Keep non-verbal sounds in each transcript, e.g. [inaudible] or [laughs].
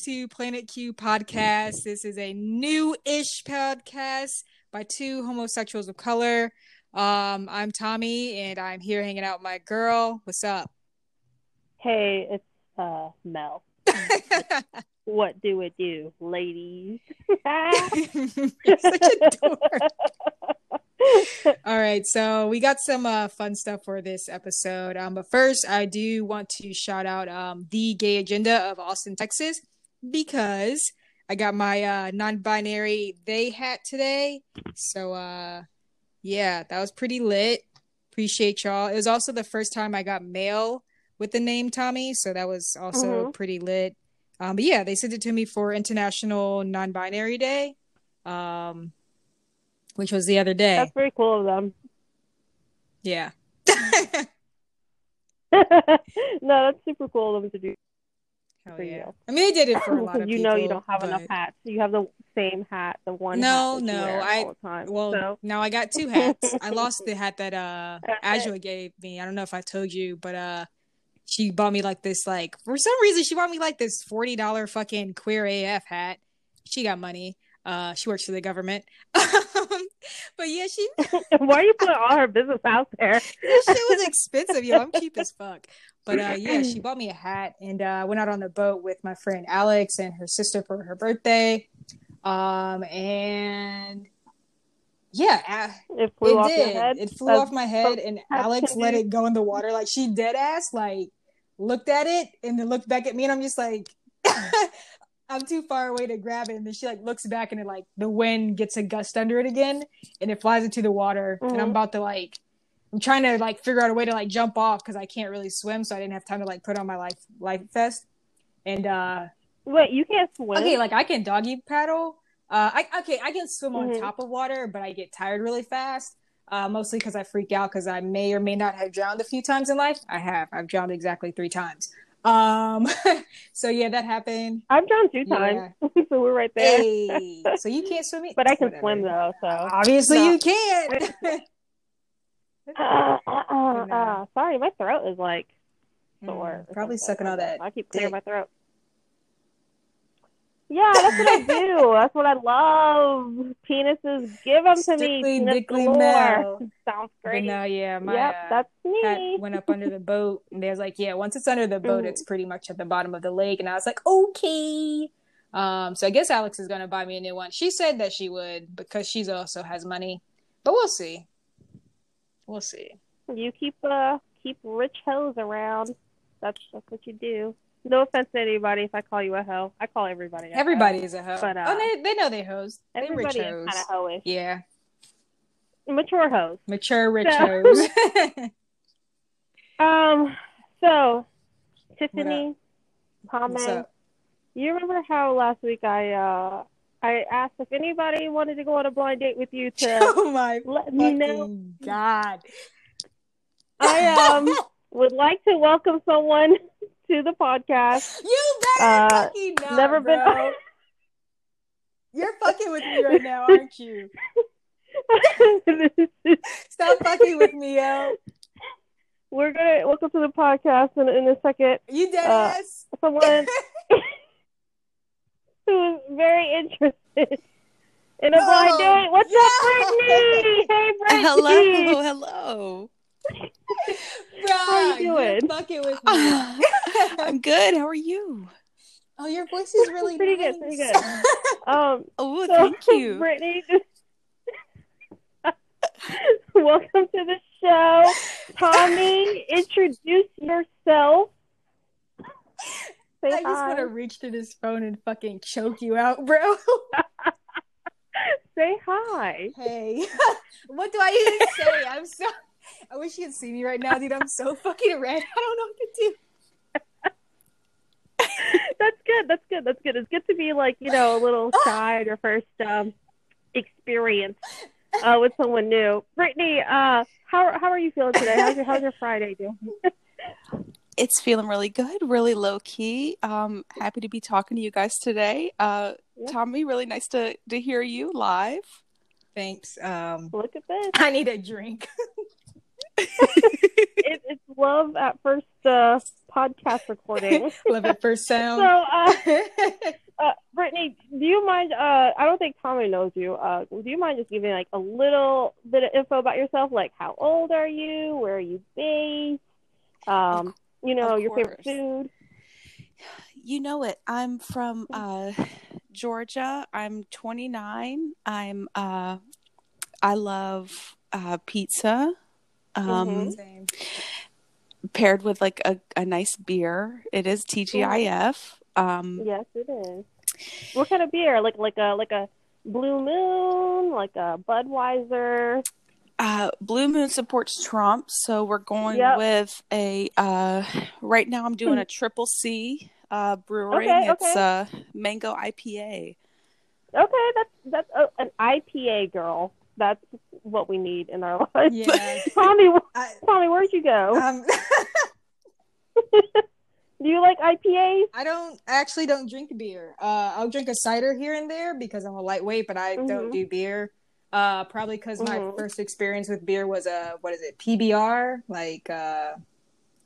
right, y'all. Welcome to Planet Q podcast. This is a new-ish podcast by two homosexuals of color. Um, I'm Tommy, and I'm here hanging out with my girl. What's up? Hey, it's uh Mel. [laughs] what do it do, ladies? You're such a dork. All right, so we got some uh, fun stuff for this episode. Um, but first, I do want to shout out um, the Gay Agenda of Austin, Texas, because I got my uh, non-binary they hat today. So, uh, yeah, that was pretty lit. Appreciate y'all. It was also the first time I got mail with the name Tommy, so that was also Mhm. pretty lit. Um, but yeah, they sent it to me for International Non-Binary Day. Um, which was the other day. That's very cool of them. Yeah. [laughs] [laughs] no, that's super cool of them to do. Hell For yeah. you. I mean, they did it for a [laughs] lot of you people. know you don't have enough hats. You have the same hat, the one. No, hat no, I- time. Well, so now I got two hats. I [laughs] lost the hat that uh Angela gave me. I don't know if I told you, but uh she bought me like this like for some reason she bought me like this forty dollar fucking queer AF hat. She got money. Uh she works for the government. [laughs] Um, but yeah, she why are you putting all her business out there? this shit was expensive, yo. I'm cheap as fuck. But uh yeah, she bought me a hat and uh I went out on the boat with my friend Alex and her sister for her birthday. Um and yeah, It flew it off did. your head. It flew That's- off my head and [laughs] Alex let it go in the water. Like she dead ass like looked at it and then looked back at me and I'm just like [laughs] I'm too far away to grab it and then she like looks back and it like the wind gets a gust under it again and it flies into the water and I'm Mhm. about to like I'm trying to like figure out a way to like jump off because I can't really swim so I didn't have time to like put on my life life vest and uh Wait, you can't swim. Okay, like I can doggy paddle. Uh, I okay, I can swim on Mhm. top of water, but I get tired really fast. Uh, mostly because I freak out because I may or may not have drowned a few times in life. I have. I've drowned exactly three times. Um, [laughs] so yeah, that happened. I've drowned two times, [laughs] so we're right there. Hey, so you can't swim, [laughs] e- But I can whatever. swim though, so. Obviously, No. you can. Uh, uh, uh, uh, sorry, my throat is like sore. Mm, probably sucking all that. I keep clearing dick. my throat. Yeah, that's what I [laughs] do. That's what I love. Penises, give them to Strictly me. Penis dickly galore. Mel. [laughs] Sounds But great. no, yeah, my yep, uh, that's me. went up under the [laughs] boat and they was like yeah once it's under the boat it's pretty much at the bottom of the lake and i was like okay um so i guess alex is gonna buy me a new one she said that she would because she's also has money but we'll see we'll see You keep uh keep rich hoes around. That's that's what you do. No offense to anybody if I call you a hoe. I call everybody. A hoe. everybody is a hoe But, uh, oh they, they know they hoes they rich Everybody is hoes kind of hoish. yeah Mature hoes. mature rich So- hoes [laughs] [laughs] Um. So, Tiffany, comment. You remember how last week I uh I asked if anybody wanted to go on a blind date with you to [laughs] oh my let me know. god I um [laughs] would like to welcome someone to the podcast. you better Uh, fucking not, never been. bro. [laughs] you're fucking with me right now aren't you Stop fucking with me, yo. We're gonna welcome to the podcast in, in a second. You dead Uh, ass. Someone who is very interested in a blind date. What's yeah. up, [laughs] Brittany? Hey, Brittany. Hello, hello. Bro, How you you're doing? fucking with me. [laughs] I'm good. How are you? oh, your voice is really Pretty nice. good, pretty good. [laughs] Um, Oh, so, thank you. Brittany. welcome to the show. Tommy, introduce yourself. Say I just want to reach to this phone and fucking choke you out, bro. [laughs] Say hi. hey, [laughs] what do I even say? I'm so. I wish you could see me right now, dude. I'm so fucking red. I don't know what to do. [laughs] That's good. That's good. That's good. It's good to be like you know a little shy at your first um, experience uh, with someone new. Brittany, uh, how how are you feeling today? How's your how's your Friday doing? It's feeling really good, really low key. Um, happy to be talking to you guys today. Uh, Yeah. Tommy, really nice to to hear you live. Thanks. Um, Look at this. I need a drink. [laughs] It, it's love at first uh, podcast recording. [laughs] Love at first so, sound. uh, [laughs] uh, Brittany, do you mind? Uh, I don't think Tommy knows you. Uh, do you mind just giving like a little bit of info about yourself? Like, how old are you? Where are you based? Um, you know, your favorite food. You know it. I'm from uh, Georgia. I'm 29. I'm uh, I love uh, pizza. Um, Mhm. Same. paired with like a, a nice beer. It is TGIF. Um, Yes, it is. What kind of beer? Like like a like a Blue Moon, like a Budweiser. Uh, Blue Moon supports Trump, so we're going Yep. with a. Uh, right now, I'm doing a triple C uh, brewing. Okay, it's okay. uh, mango IPA. Okay, that's that's uh, an IPA girl. That's what we need in our [laughs] lives. Yeah. [laughs] Tommy, I, Tommy, where'd you go? um, [laughs] Do you like IPAs? I don't I actually don't drink beer. Uh, I'll drink a cider here and there because I'm a lightweight, but I don't Mhm. do beer. Uh, probably because my Mhm. first experience with beer was a what is it PBR like uh,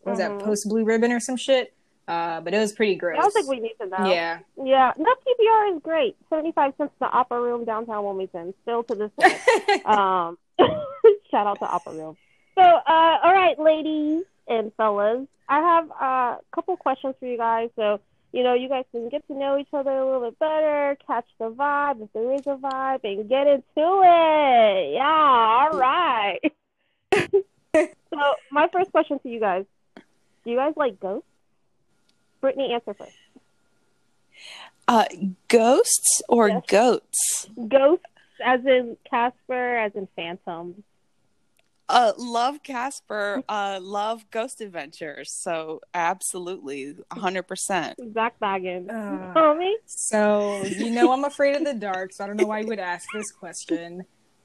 what was Mhm. that Pabst blue ribbon or some shit. Uh, but it was pretty gross. I don't think we need to know. yeah. Yeah, no, PBR is great. Seventy-five cents to Opera Room downtown Wilmington. Still to this day. [laughs] um, [laughs] shout out to Opera Room. So, uh, all right, ladies and fellas, I have uh, a couple questions for you guys. So, you know, you guys can get to know each other a little bit better, catch the vibe if there is a vibe, and get into it. Yeah, all right. [laughs] so, my first question to you guys: Do you guys like ghosts? Brittany, answer first. Uh, ghosts or Yes. goats? Ghosts, as in Casper, as in Phantom. Uh, love Casper. Uh, love Ghost Adventures. So absolutely, hundred percent. Zak Bagans. Uh, Tommy? So you know I'm afraid of the dark, so I don't know why you would ask this question.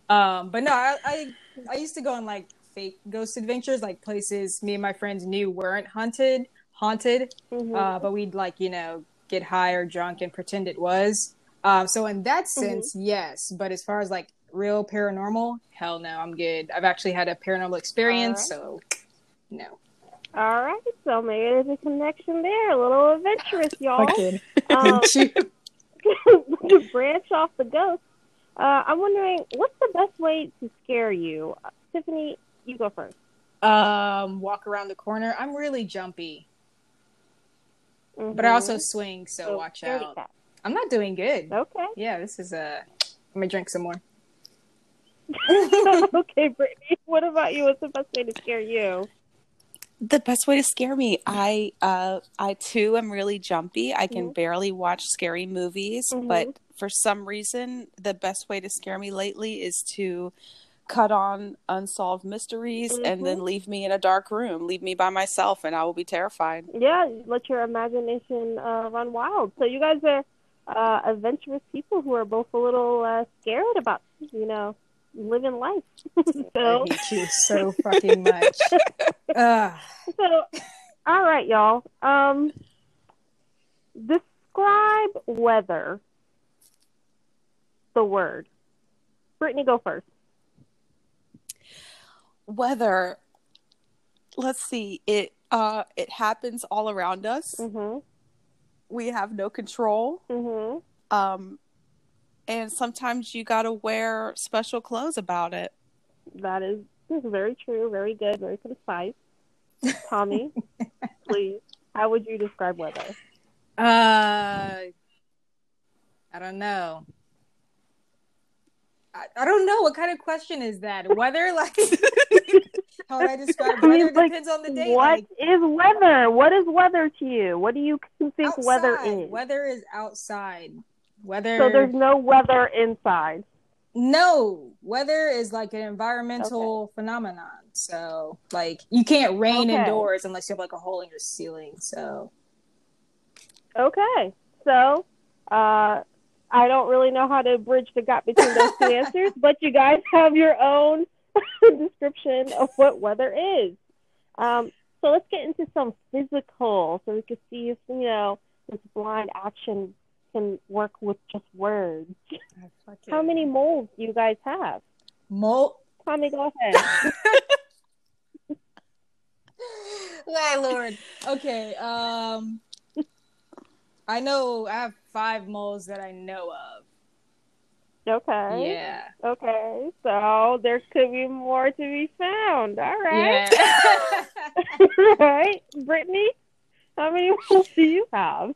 Um, but no, I, I I used to go on like fake ghost adventures, like places me and my friends knew weren't haunted, haunted. Mhm. Uh, but we'd like you know get high or drunk and pretend it was. Um, so in that Mm-hmm. sense, yes. But as far as like real paranormal, hell no, I'm good. I've actually had a paranormal experience, so no. All right, so maybe there's a connection there. A little adventurous, [laughs] y'all. Fucking Um, [laughs] to [laughs] branch off the ghost, uh, I'm wondering what's the best way to scare you? Uh, Tiffany, you go first. um, walk around the corner. I'm really jumpy. But I also Mhm. swing, so So, watch out. cat. I'm not doing good. Okay. Yeah, this is a. I'm gonna drink some more. [laughs] [laughs] okay, Brittany. What about you? What's the best way to scare you? The best way to scare me, I uh, I too am really jumpy. I can Mhm. barely watch scary movies, Mhm. but for some reason, the best way to scare me lately is to cut on unsolved mysteries and then leave me in a dark room, leave me by myself, and I will be terrified. Yeah, let your imagination uh, run wild. So you guys are uh, adventurous people who are both a little uh, scared about, you know, living life. [laughs] so, I hate you so fucking much. So, all right, y'all. Um, describe weather. The word. Brittany, go first. Weather, let's see, it uh, it happens all around us. Mhm. We have no control. Mhm. um and sometimes you got to wear special clothes about it That is, is very true. Very good. Very concise. Tommy, [laughs] please. How would you describe weather? Uh, I don't know. I, I don't know what kind of question is that. Weather, [laughs] like how would I describe I mean, weather? like, Depends on the day. What Like, is weather? What is weather to you? What do you think weather is? Weather is outside. Weather. So there's no weather inside. No, weather is like an environmental phenomenon. So, like, you can't rain Okay. indoors unless you have like a hole in your ceiling. So, Okay. So, uh, I don't really know how to bridge the gap between those two [laughs] answers, but you guys have your own [laughs] description of what weather is. Um, so let's get into some physical, so we can see if you know this blind action can work with just words. How many moles do you guys have? mole? Tommy, go ahead. [laughs] My lord. Okay. Um, I know I have five moles that I know of. Okay. Yeah. Okay. So there could be more to be found. All right. Yeah. [laughs] [laughs] All right. Brittany, how many moles do you have?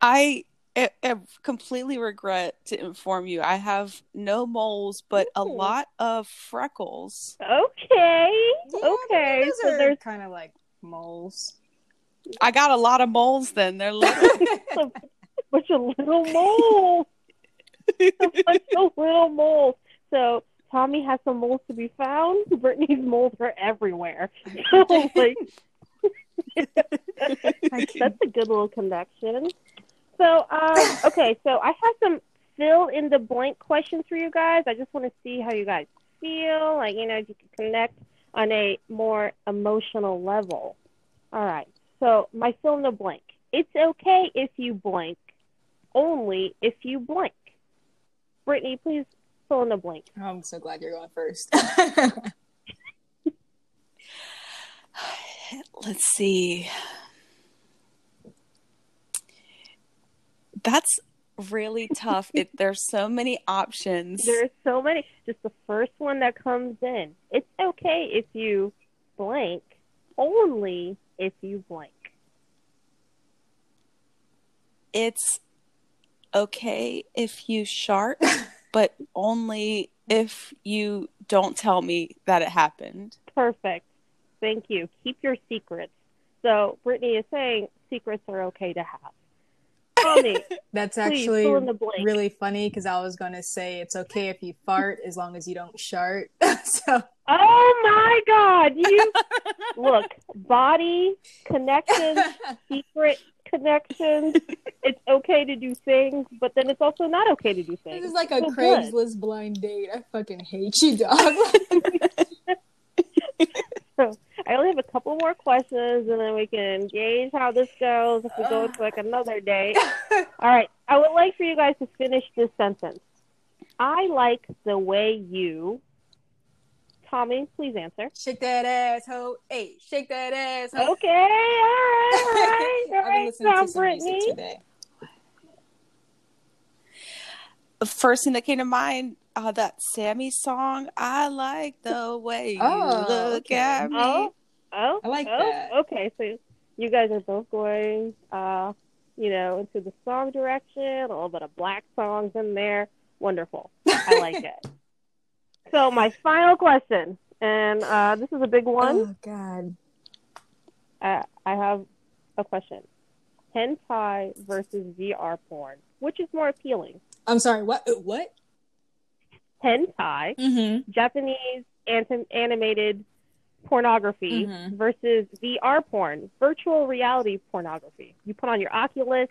I, I, I completely regret to inform you. I have no moles, but a lot of freckles. Okay. Yeah, okay. Those So are there's kind of like moles. I got a lot of moles. Then they're little. a bunch of little moles. a bunch of little moles. So Tommy has some moles to be found. Brittany's moles are everywhere. [laughs] So like [laughs] [laughs] that's a good little connection. So um okay, so I have some fill in the blank questions for you guys. I just want to see how you guys feel, like you know, if you can connect on a more emotional level. All right. So my fill in the blank. It's okay if you blank, only if you blank. Brittany, please fill in the blank. I'm so glad you're going first. [laughs] [laughs] [sighs] Let's see. That's really tough. It, there's so many options. There's so many. Just the first one that comes in. It's okay if you blank, only if you blank. It's okay if you shark, [laughs] but only if you don't tell me that it happened. Perfect. Thank you. Keep your secrets. So Brittany is saying secrets are okay to have. [laughs] That's please actually fill in the blank. really funny because I was gonna say it's okay if you fart as long as you don't shart. [laughs] so Oh my God! You [laughs] look body connections, secret connections. It's okay to do things, but then it's also not okay to do things. this is like a So. Craigslist blind date. I fucking hate you, dog. I only have a couple more questions, and then we can gauge how this goes if we go to like another day. [laughs] All right. I would like for you guys to finish this sentence. I like the way you. Tommy, please answer. shake that ass, ho. Hey, shake that ass, ho. Okay. All right. [laughs] All right. All I've been Now, to some music Brittany. today. The first thing that came to mind, uh, that Sammie song. I like the way you Oh, look okay. at me. Oh, oh, I like oh, that. Okay, so you guys are both going, uh, you know, into the song direction. A little bit of black songs in there. Wonderful. I like it. [laughs] So my final question, and uh, this is a big one. Oh God. Uh, I have a question: hentai versus VR porn, which is more appealing? I'm sorry. What? uh, What? Hentai, Mm-hmm. Japanese anim- animated pornography Mhm. versus VR porn, virtual reality pornography. You put on your Oculus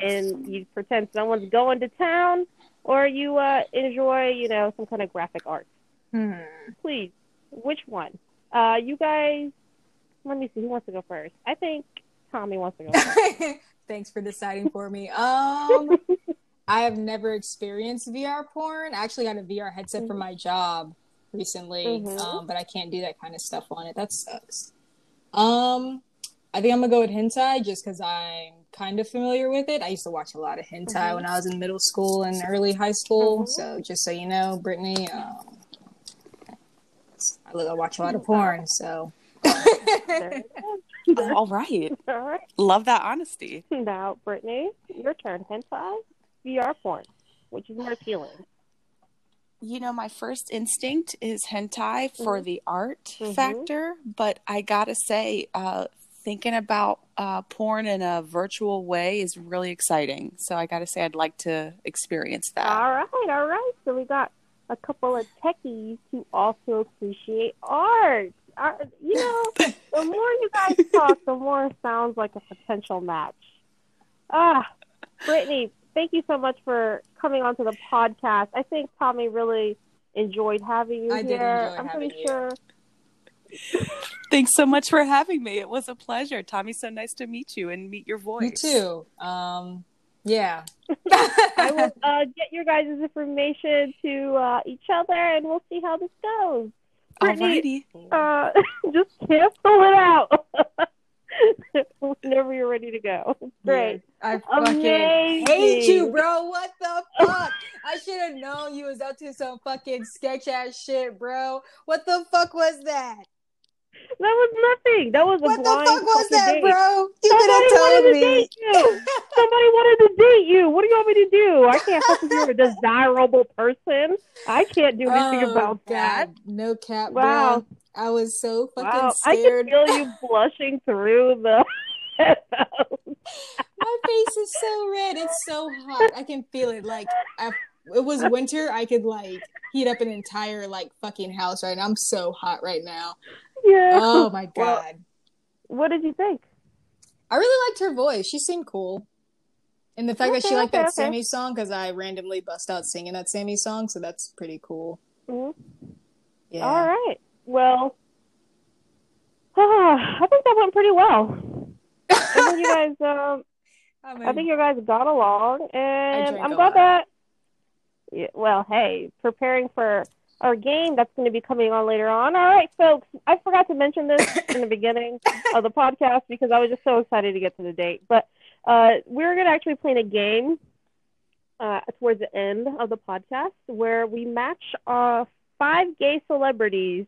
and you pretend someone's going to town, or you uh, enjoy, you know, some kind of graphic art. Hmm. Please, which one? Uh, you guys, let me see who wants to go first. I think Tommy wants to go first. [laughs] Thanks for deciding for me. Um, [laughs] I have never experienced VR porn. I actually got a VR headset for my job recently, Mhm. um, but I can't do that kind of stuff on it. That sucks. Um, I think I'm gonna go with hentai just because I'm kind of familiar with it. I used to watch a lot of hentai Mhm. when I was in middle school and early high school. Mhm. So just so you know, Brittany, um, I I watch a lot of porn. So There it is. [laughs] All right. [laughs] All right. Love that honesty. Now, Brittany, your turn. Hentai, VR porn, which is more appealing. You know, my first instinct is hentai for Mhm. the art Mhm. factor, but I gotta say, uh, thinking about uh, porn in a virtual way is really exciting. So I gotta say, I'd like to experience that. All right, all right. So we got a couple of techies who also appreciate art. Uh, you know, [laughs] the more you guys talk, the more it sounds like a potential match. Ah, Brittany, thank you so much for coming onto the podcast. I think Tommy really enjoyed having you I did here. enjoy I'm having pretty you. sure. [laughs] Thanks so much for having me. It was a pleasure. Tommy, so nice to meet you and meet your voice. you too. Um, yeah. [laughs] I will [laughs] uh, get your guys' information to uh, each other, and we'll see how this goes. Brittany, Alrighty. uh, just cancel it out [laughs] whenever you're ready to go. Great. I fucking Amazing. hate you, bro. What the fuck? I should have known you was up to some fucking sketch ass shit, bro. What the fuck was that? That was nothing. That was a What the blind fuck was fucking that, date. bro? You Somebody could have wanted told to me. date you. Somebody wanted to date you. What do you want me to do? I can't fuck with you're a desirable person. I can't do anything Oh, about that. No cap, Wow. bro. I was so fucking Wow, I can scared. feel you [laughs] blushing through the. [laughs] My face is so red. It's so hot. I can feel it. Like I, it was winter. I could like heat up an entire like fucking house right now. I'm so hot right now. Yeah. Oh my Well, god. what did you think? I really liked her voice. She seemed cool. And the fact that she liked okay, that okay. Sammie song because I randomly bust out singing that Sammie song, so that's pretty cool. Mhm. Yeah. All right. Well, [sighs] I think that went pretty well. I think you [laughs] guys, um, I'm I think you guys got along, and I'm glad that. Well, hey, preparing for our game that's going to be coming on later on. All right, folks. I forgot to mention this [coughs] in the beginning of the podcast because I was just so excited to get to the date. But uh, we're going to actually play a game uh, towards the end of the podcast where we match uh, five gay celebrities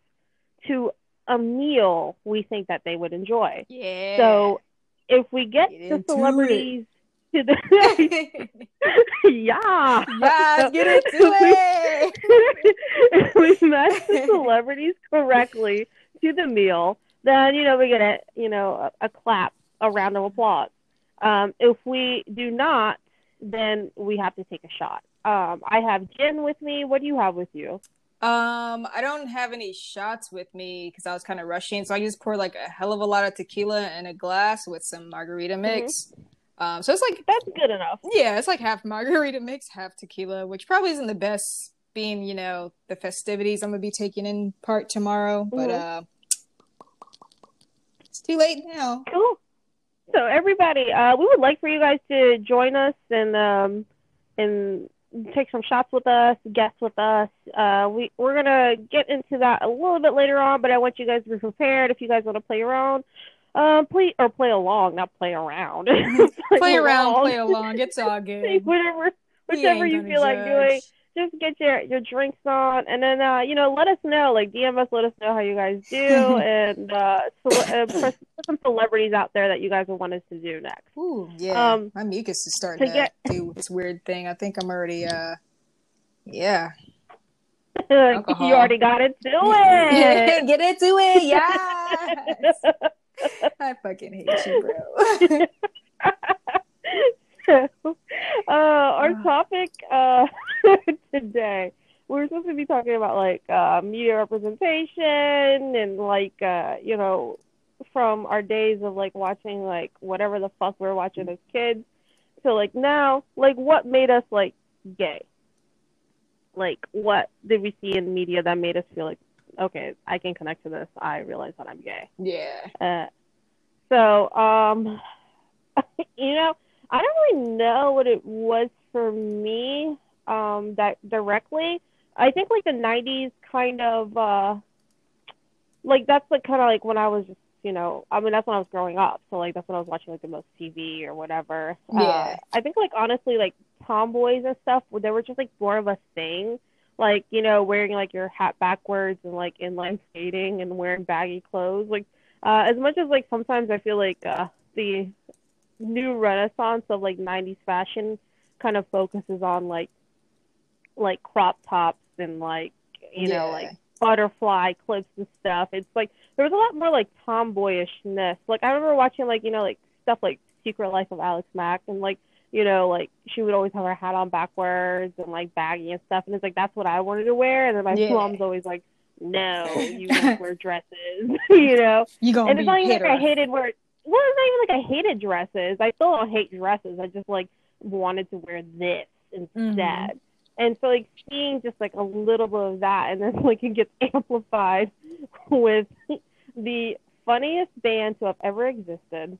to a meal we think that they would enjoy. Yeah. So if we get Get the celebrities to the yeah. yeah, get into it. if [laughs] we match the celebrities correctly to the meal, then you know we get a you know a, a clap, a round of applause. Um, if we do not, then we have to take a shot. Um, I have Jen with me. What do you have with you? Um, I don't have any shots with me because I was kind of rushing, so I just poured like a hell of a lot of tequila in a glass with some margarita mix. Um, so it's like That's good enough. yeah, it's like half margarita mix, half tequila, which probably isn't the best, being you know the festivities I'm gonna be taking in part tomorrow. But uh, it's too late now. Cool. So everybody, uh, we would like for you guys to join us and um, and take some shots with us, guest with us. Uh, we we're gonna get into that a little bit later on, but I want you guys to be prepared if you guys want to play around. Um, play or play along, not play around. [laughs] [laughs] Play around, play along. It's all [laughs] good. whatever, whichever you feel like doing just get your your drinks on and then uh you know let us know like dm us let us know how you guys do and uh, cele- uh some celebrities out there that you guys would want us to do next Ooh, yeah. Um, My mucus is starting to to get- do its weird thing. I think I'm already uh yeah. you already got it do it Get into it, yes. [laughs] I fucking hate you, bro. [laughs] so, uh, our Ah. topic uh, [laughs] today, we're supposed to be talking about like uh, media representation and like uh, you know from our days of like watching like whatever the fuck we are watching as kids to like now, like what made us like gay? Like what did we see in media that made us feel like okay, I can connect to this. I realize that I'm gay. yeah. Uh, so, um, [laughs] you know, I don't really know what it was for me, um, that directly. I think like the '90s kind of, uh, like that's like kind of like when I was just, you know, I mean that's when I was growing up. So like that's when I was watching like the most TV or whatever. Uh, Yeah. I think like honestly like tomboys and stuff, they were just like more of a thing like you know wearing like your hat backwards and like inline skating and wearing baggy clothes like uh as much as like sometimes i feel like uh the new renaissance of like 90s fashion kind of focuses on like like crop tops and like you know like butterfly clips and stuff. It's like there was a lot more like tomboyishness. Like i remember watching like you know like stuff like secret life of alex mack and like you know, like she would always have her hat on backwards and like baggy and stuff. And it's like that's what I wanted to wear. And then my Yeah. mom's always like, no, you [laughs] wear dresses, [laughs] you know. You gonna And it's not even like I hated wear. Well, it's not even like I hated dresses. I still don't hate dresses. I just like wanted to wear this instead. Mhm. And so like seeing just like a little bit of that, and then [laughs] like it gets amplified with the funniest band to have ever existed,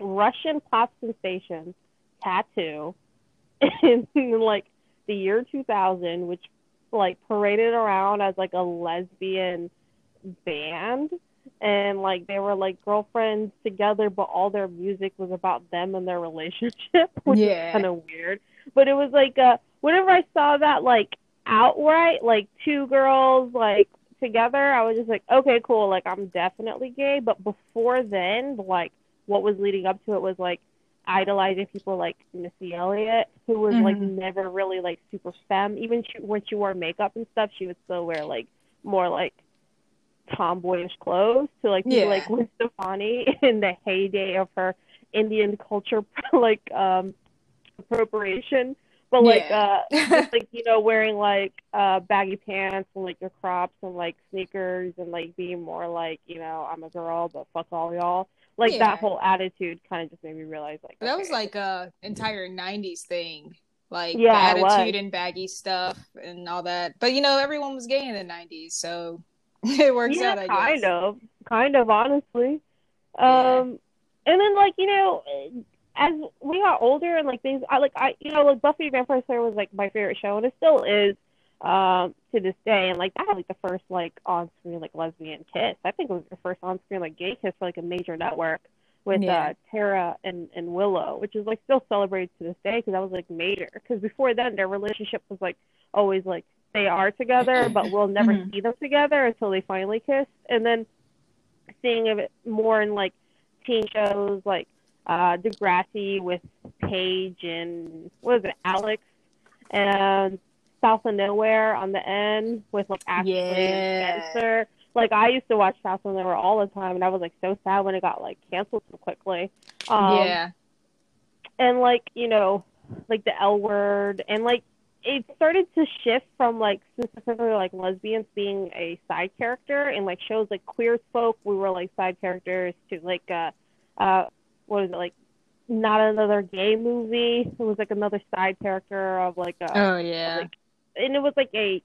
Russian pop sensation t.A.T.u., [laughs] in like the year 2000, which like paraded around as like a lesbian band. And like they were like girlfriends together but all their music was about them and their relationship [laughs] which Yeah. is kind of weird. But it was like uh whenever i saw that like outright like two girls like together i was just like okay cool like i'm definitely gay. But before then like what was leading up to it was like idolizing people like missy elliott who was like Mhm. never really like super femme even she, when she wore makeup and stuff she would still wear like more like tomboyish clothes to like Yeah. like Gwen Stefani [laughs] in the heyday of her Indian culture [laughs] like um appropriation. But like Yeah. uh [laughs] just like you know wearing like uh baggy pants and like your crops and like sneakers and like being more like you know I'm a girl but fuck all y'all like Yeah. that whole attitude kind of just made me realize like That was like a entire '90s thing, like Yeah, the attitude and baggy stuff and all that. But you know, everyone was gay in the '90s, so [laughs] it works yeah, out. I guess. kind of, kind of, honestly. Yeah. Um, and then like you know, as we got older and like things, I like I you know like Buffy the Vampire Slayer was like my favorite show, and it still is um to this day. And like that had like the first like on screen like lesbian kiss. I think it was the first on screen like gay kiss for like a major network with Yeah. uh Tara and and Willow, which is like still celebrated to this day because that was like major. Because before then their relationship was like always like they are together, but we'll never Mhm. see them together until they finally kiss. And then seeing it more in like teen shows like uh Degrassi with Paige and what is it, Alex and South of Nowhere on the end with like Ashley Yeah. and Spencer. Like I used to watch South of Nowhere all the time and I was like so sad when it got like canceled so quickly. Um yeah, and like you know like the l word and like it started to shift from like specifically like lesbians being a side character and like shows like queer folk we were like side characters to like uh uh what is it like not another gay movie it was like another side character of like a oh yeah, like- and it was like a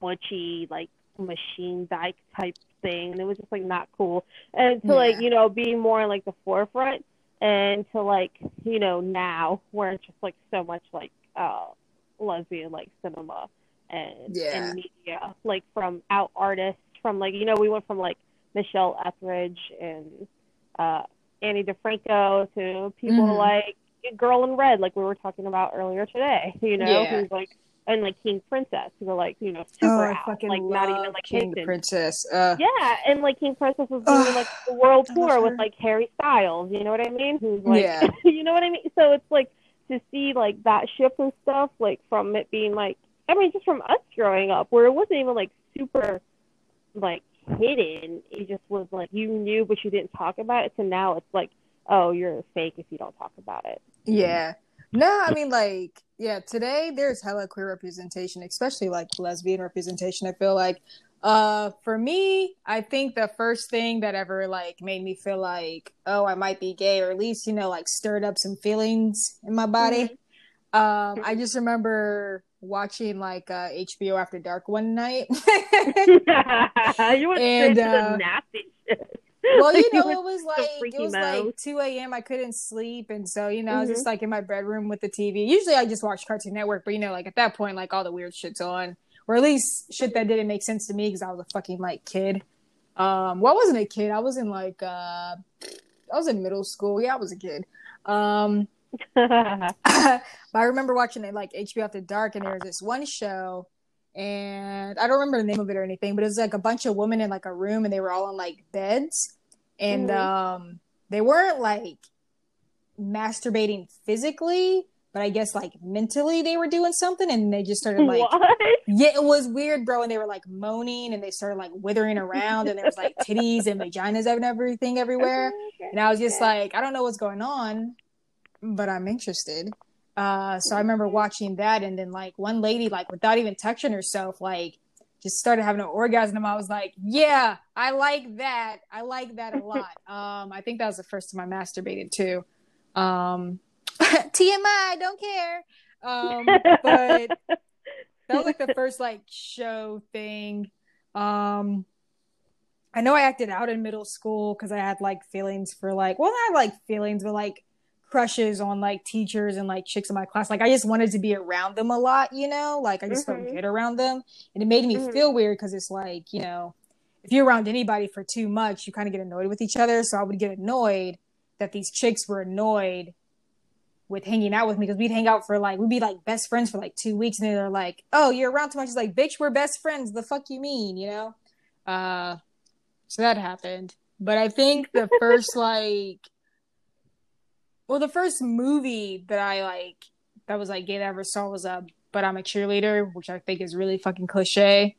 butchy like machine dyke type thing and it was just like not cool and to like you know be more in like the forefront and to like you know now where it's just like so much like uh lesbian like cinema and, Yeah. and media like from out artists from like you know we went from like Michelle Etheridge and uh Ani DiFranco to people Mhm. like Girl in Red like we were talking about earlier today you know Yeah. who's like and like King Princess who were like you know oh, super I out fucking like not even like King Haitian. Princess. Uh, Yeah, and like King Princess was doing Ugh, like the world tour with like Harry Styles, you know what I mean? Who's like, Yeah. [laughs] you know what I mean? So it's like to see like that shift and stuff, like from it being like, I mean, just from us growing up, where it wasn't even like super like hidden. It just was like you knew, but you didn't talk about it. So now it's like, oh, you're a fake if you don't talk about it. Yeah. No, I mean like yeah, today there's hella queer representation, especially like lesbian representation. I feel like uh for me, I think the first thing that ever like made me feel like, oh, I might be gay or at least, you know, like stirred up some feelings in my body. Um I just remember watching like uh HBO After Dark one night. [laughs] [laughs] you went And, straight to uh, nasty shit. [laughs] well, you know, it was like it was mode. like two a.m. I couldn't sleep, and so you know, I was just like in my bedroom with the TV. Usually, I just watch Cartoon Network, but you know, like at that point, like all the weird shit's on, or at least shit that didn't make sense to me because I was a fucking like kid. Um, well, I wasn't a kid. I was in like uh, I was in middle school. Yeah, I was a kid. Um, but [laughs] [laughs] I remember watching it like HBO After Dark, and there was this one show, and I don't remember the name of it or anything, but it was like a bunch of women in like a room, and they were all on like beds, and Mhm. um, they weren't like masturbating physically, but I guess like mentally they were doing something, and they just started like what? yeah, it was weird, bro. And they were like moaning, and they started like withering around, and there was like titties and vaginas and everything everywhere. [laughs] And I was just like, I don't know what's going on, but I'm interested. Uh, so I remember watching that, and then like one lady, like without even touching herself, like just started having an orgasm. I was like, yeah, I like that. I like that a lot. [laughs] um, I think that was the first time I masturbated too. Um, [laughs] TMI, don't care. Um, but [laughs] that was like the first like show thing. Um, I know I acted out in middle school because I had like feelings for like, well, not like feelings, but like crushes on like teachers and like chicks in my class. Like I just wanted to be around them a lot, you know. Like I just felt Mhm. good around them, and it made me Mhm. feel weird because it's like you know, if you're around anybody for too much, you kind of get annoyed with each other. So I would get annoyed that these chicks were annoyed with hanging out with me because we'd hang out for like we'd be like best friends for like two weeks and they're like, "Oh, you're around too much." It's like, "Bitch, we're best friends. The fuck you mean?" You know. Uh, so that happened. But I think the [laughs] first like, well, the first movie that I like that was like gay that I ever saw was uh, "But I'm a Cheerleader," which I think is really fucking cliche.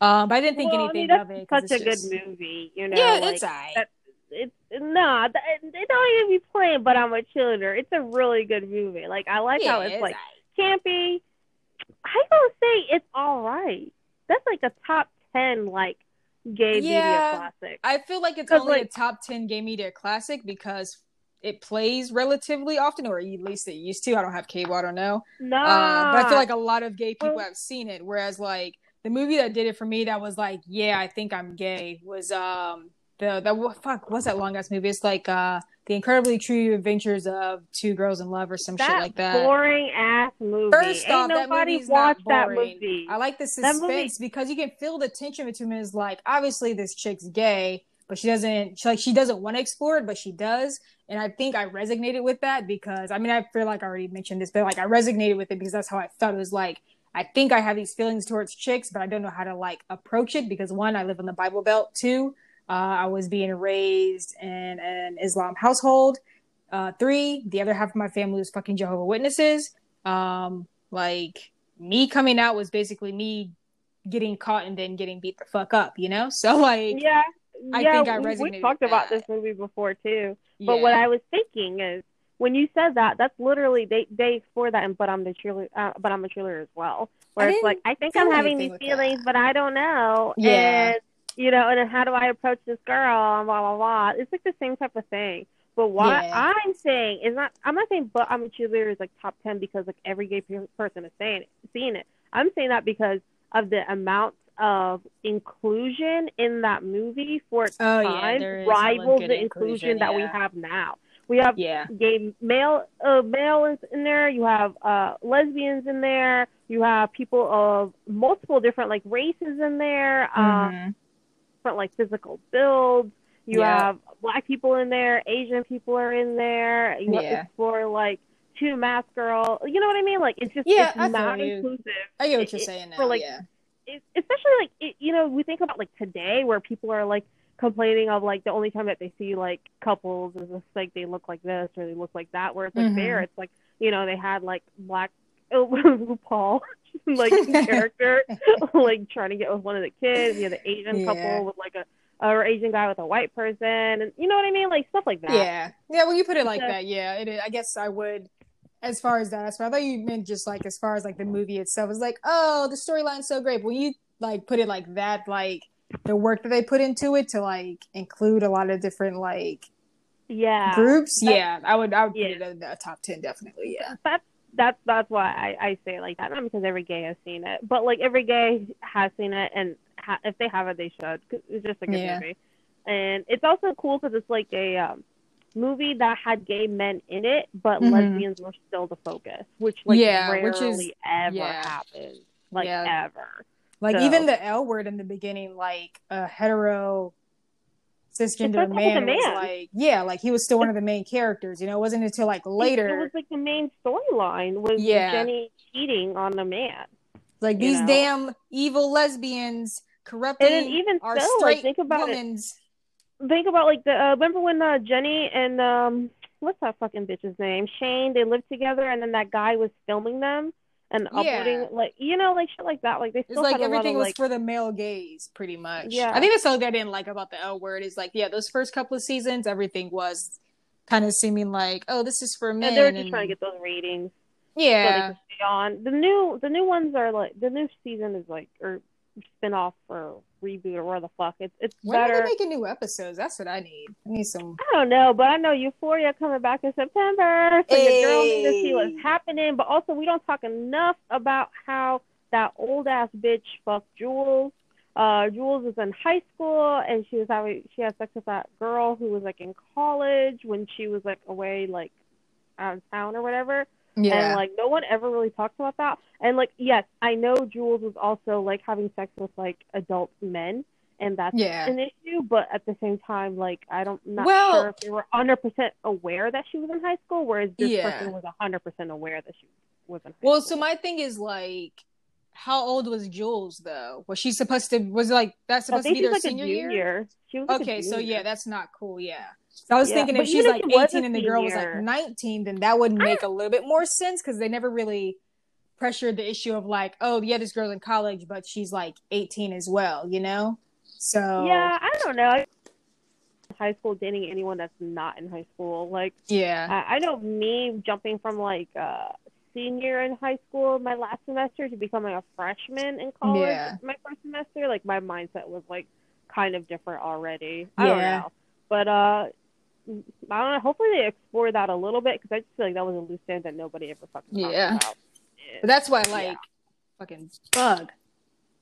Um, but I didn't think well, anything I mean, of it. Such a just... good movie, you know. Yeah, like, it's. That, it's nah, they don't even be playing. But I'm a cheerleader. It's a really good movie. Like I like yeah, how it's, it's like campy. I don't say it's all right. That's like a top ten like gay Yeah. media classic. I feel like it's only a top 10 gay media classic because it plays relatively often, or at least it used to. I don't have cable, I don't know. Nah, Uh, but I feel like a lot of gay people have seen it. Whereas, like, the movie that did it for me that was like, yeah, I think I'm gay was um the that what fuck what's that long ass movie? It's like uh the incredibly true adventures of two girls in love or some shit like that. boring ass movie. First Ain't off, that nobody not watched that movie. I like the That suspense because you can feel the tension between them. Is like obviously this chick's gay, but she doesn't. She, like she doesn't want to explore it, but she does. And I think I resonated with that because I mean I feel like I already mentioned this, but like I resonated with it because that's how I felt. It was like I think I have these feelings towards chicks, but I don't know how to like approach it because one, I live in the Bible Belt. Two, uh, I was being raised in an Islam household. Uh, three, the other half of my family was fucking Jehovah Witnesses. Um, like me coming out was basically me getting caught and then getting beat the fuck up, you know? [laughs] So like, yeah, I yeah, think I we, resonated we talked about this movie before too. But yeah. what I was thinking is when you said that, that's literally they they explore that in but I'm the cheerleader, uh, but I'm a cheerleader as well. Where it's like I think I'm having these feelings, that. but I don't know. Yeah. And you know, and then how do I approach this girl? And blah blah blah. It's like the same type of thing. But what Yeah. I'm saying is not. I'm not saying but I'm a cheerleader is like top ten because like every gay pe- person is saying it, seeing it. I'm saying that because of the amount of inclusion in that movie for its Oh, yeah, time hella rivals the inclusion, inclusion that we have now. We have yeah. gay male uh, male in there. You have uh, lesbians in there. You have people of multiple different like races in there. Uh, Mhm. different like physical builds. You Yeah. have black people in there. Asian people are in there. You have Yeah. explore like two mask girl. You know what I mean? Like it's just Yeah, it's not inclusive I get what you're it- saying now. for, like, yeah. It, especially like it, you know we think about like today where people are like complaining of like the only time that they see like couples is just like they look like this or they look like that where it's like Mhm. there it's like you know they had like black [laughs] RuPaul [laughs] like [laughs] character like trying to get with one of the kids you know the Asian Yeah. couple with like a or Asian guy with a white person and you know what I mean like stuff like that Yeah. Yeah, when you put it like Yeah. that, yeah, it is. I guess I would as far as that, as far I thought you meant just like as far as like the movie itself was like, oh, the storyline's so great. When you like put it like that, like the work that they put into it to like include a lot of different like yeah groups, yeah, I would I would yeah. put it in the top ten definitely, yeah. that's that's that's why I, I say it like that. Not because every gay has seen it, but like every gay has seen it, and ha- if they haven't, they should. 'cause it's just a good Yeah. movie, and it's also cool because it's like a um, movie that had gay men in it, but Mhm. lesbians were still the focus, which like Yeah, rarely which is- ever yeah. happens, like Yeah. ever. Like So- even the L word in the beginning, like a hetero cisgender with a man, was like yeah, like he was still one of the main characters. You know, it wasn't until like later. it was like the main storyline was Yeah. Jenny cheating on the man. like these know? damn evil lesbians corrupting And even our like, straight think about it. Think about like the uh, remember when uh, Jenny and um what's that fucking bitch's name Shane they lived together and then that guy was filming them and uploading Yeah. like you know like shit like that like they It's still like a lot everything of, was like for the male gaze, pretty much. Yeah. I think that's something I didn't like about the L word is like, yeah, those first couple of seasons, everything was kind of seeming like, oh, this is for men. and they were just and- trying to get those ratings so yeah, stay on the new the new ones are like the new season is like or spin off or reboot or where the fuck it's it's when are better they making new episodes? That's what I need. I need some. I don't know, but I know Euphoria coming back in September. So your girl need to see what's happening. But also, we don't talk enough about how that old ass bitch fucked Jules. Uh, Jules was in high school and she was having she had sex with that girl who was like in college when she was like away like out of town or whatever. Yeah, And like no one ever really talks about that. And like yes, I know Jules was also like having sex with like adult men and that's Yeah. an issue. But at the same time, like I don't not Well- sure if they were hundred percent aware that she was in high school, whereas this Yeah. person was hundred percent aware that she was in high Well, school. so my thing is like, how old was Jules though? Was she supposed to? Was like that supposed to be their like senior year? She was like Okay, so yeah, that's not cool. Yeah. So I was Yeah, thinking if she's like 18 and the girl was like 19, then that would make a little bit more sense because they never really pressured the issue of like, oh yeah, this girl's in college, but she's like 18 as well, you know? So Yeah, I don't know. High school dating anyone that's not in high school, like yeah, I, I know me jumping from like uh senior in high school my last semester to becoming a freshman in college Yeah. my first semester, like my mindset was like kind of different already. I don't know. But uh I don't know. Hopefully they explore that a little bit because I just feel like that was a loose end that nobody ever fucking talked Yeah. about. but that's why like Yeah. fucking bug,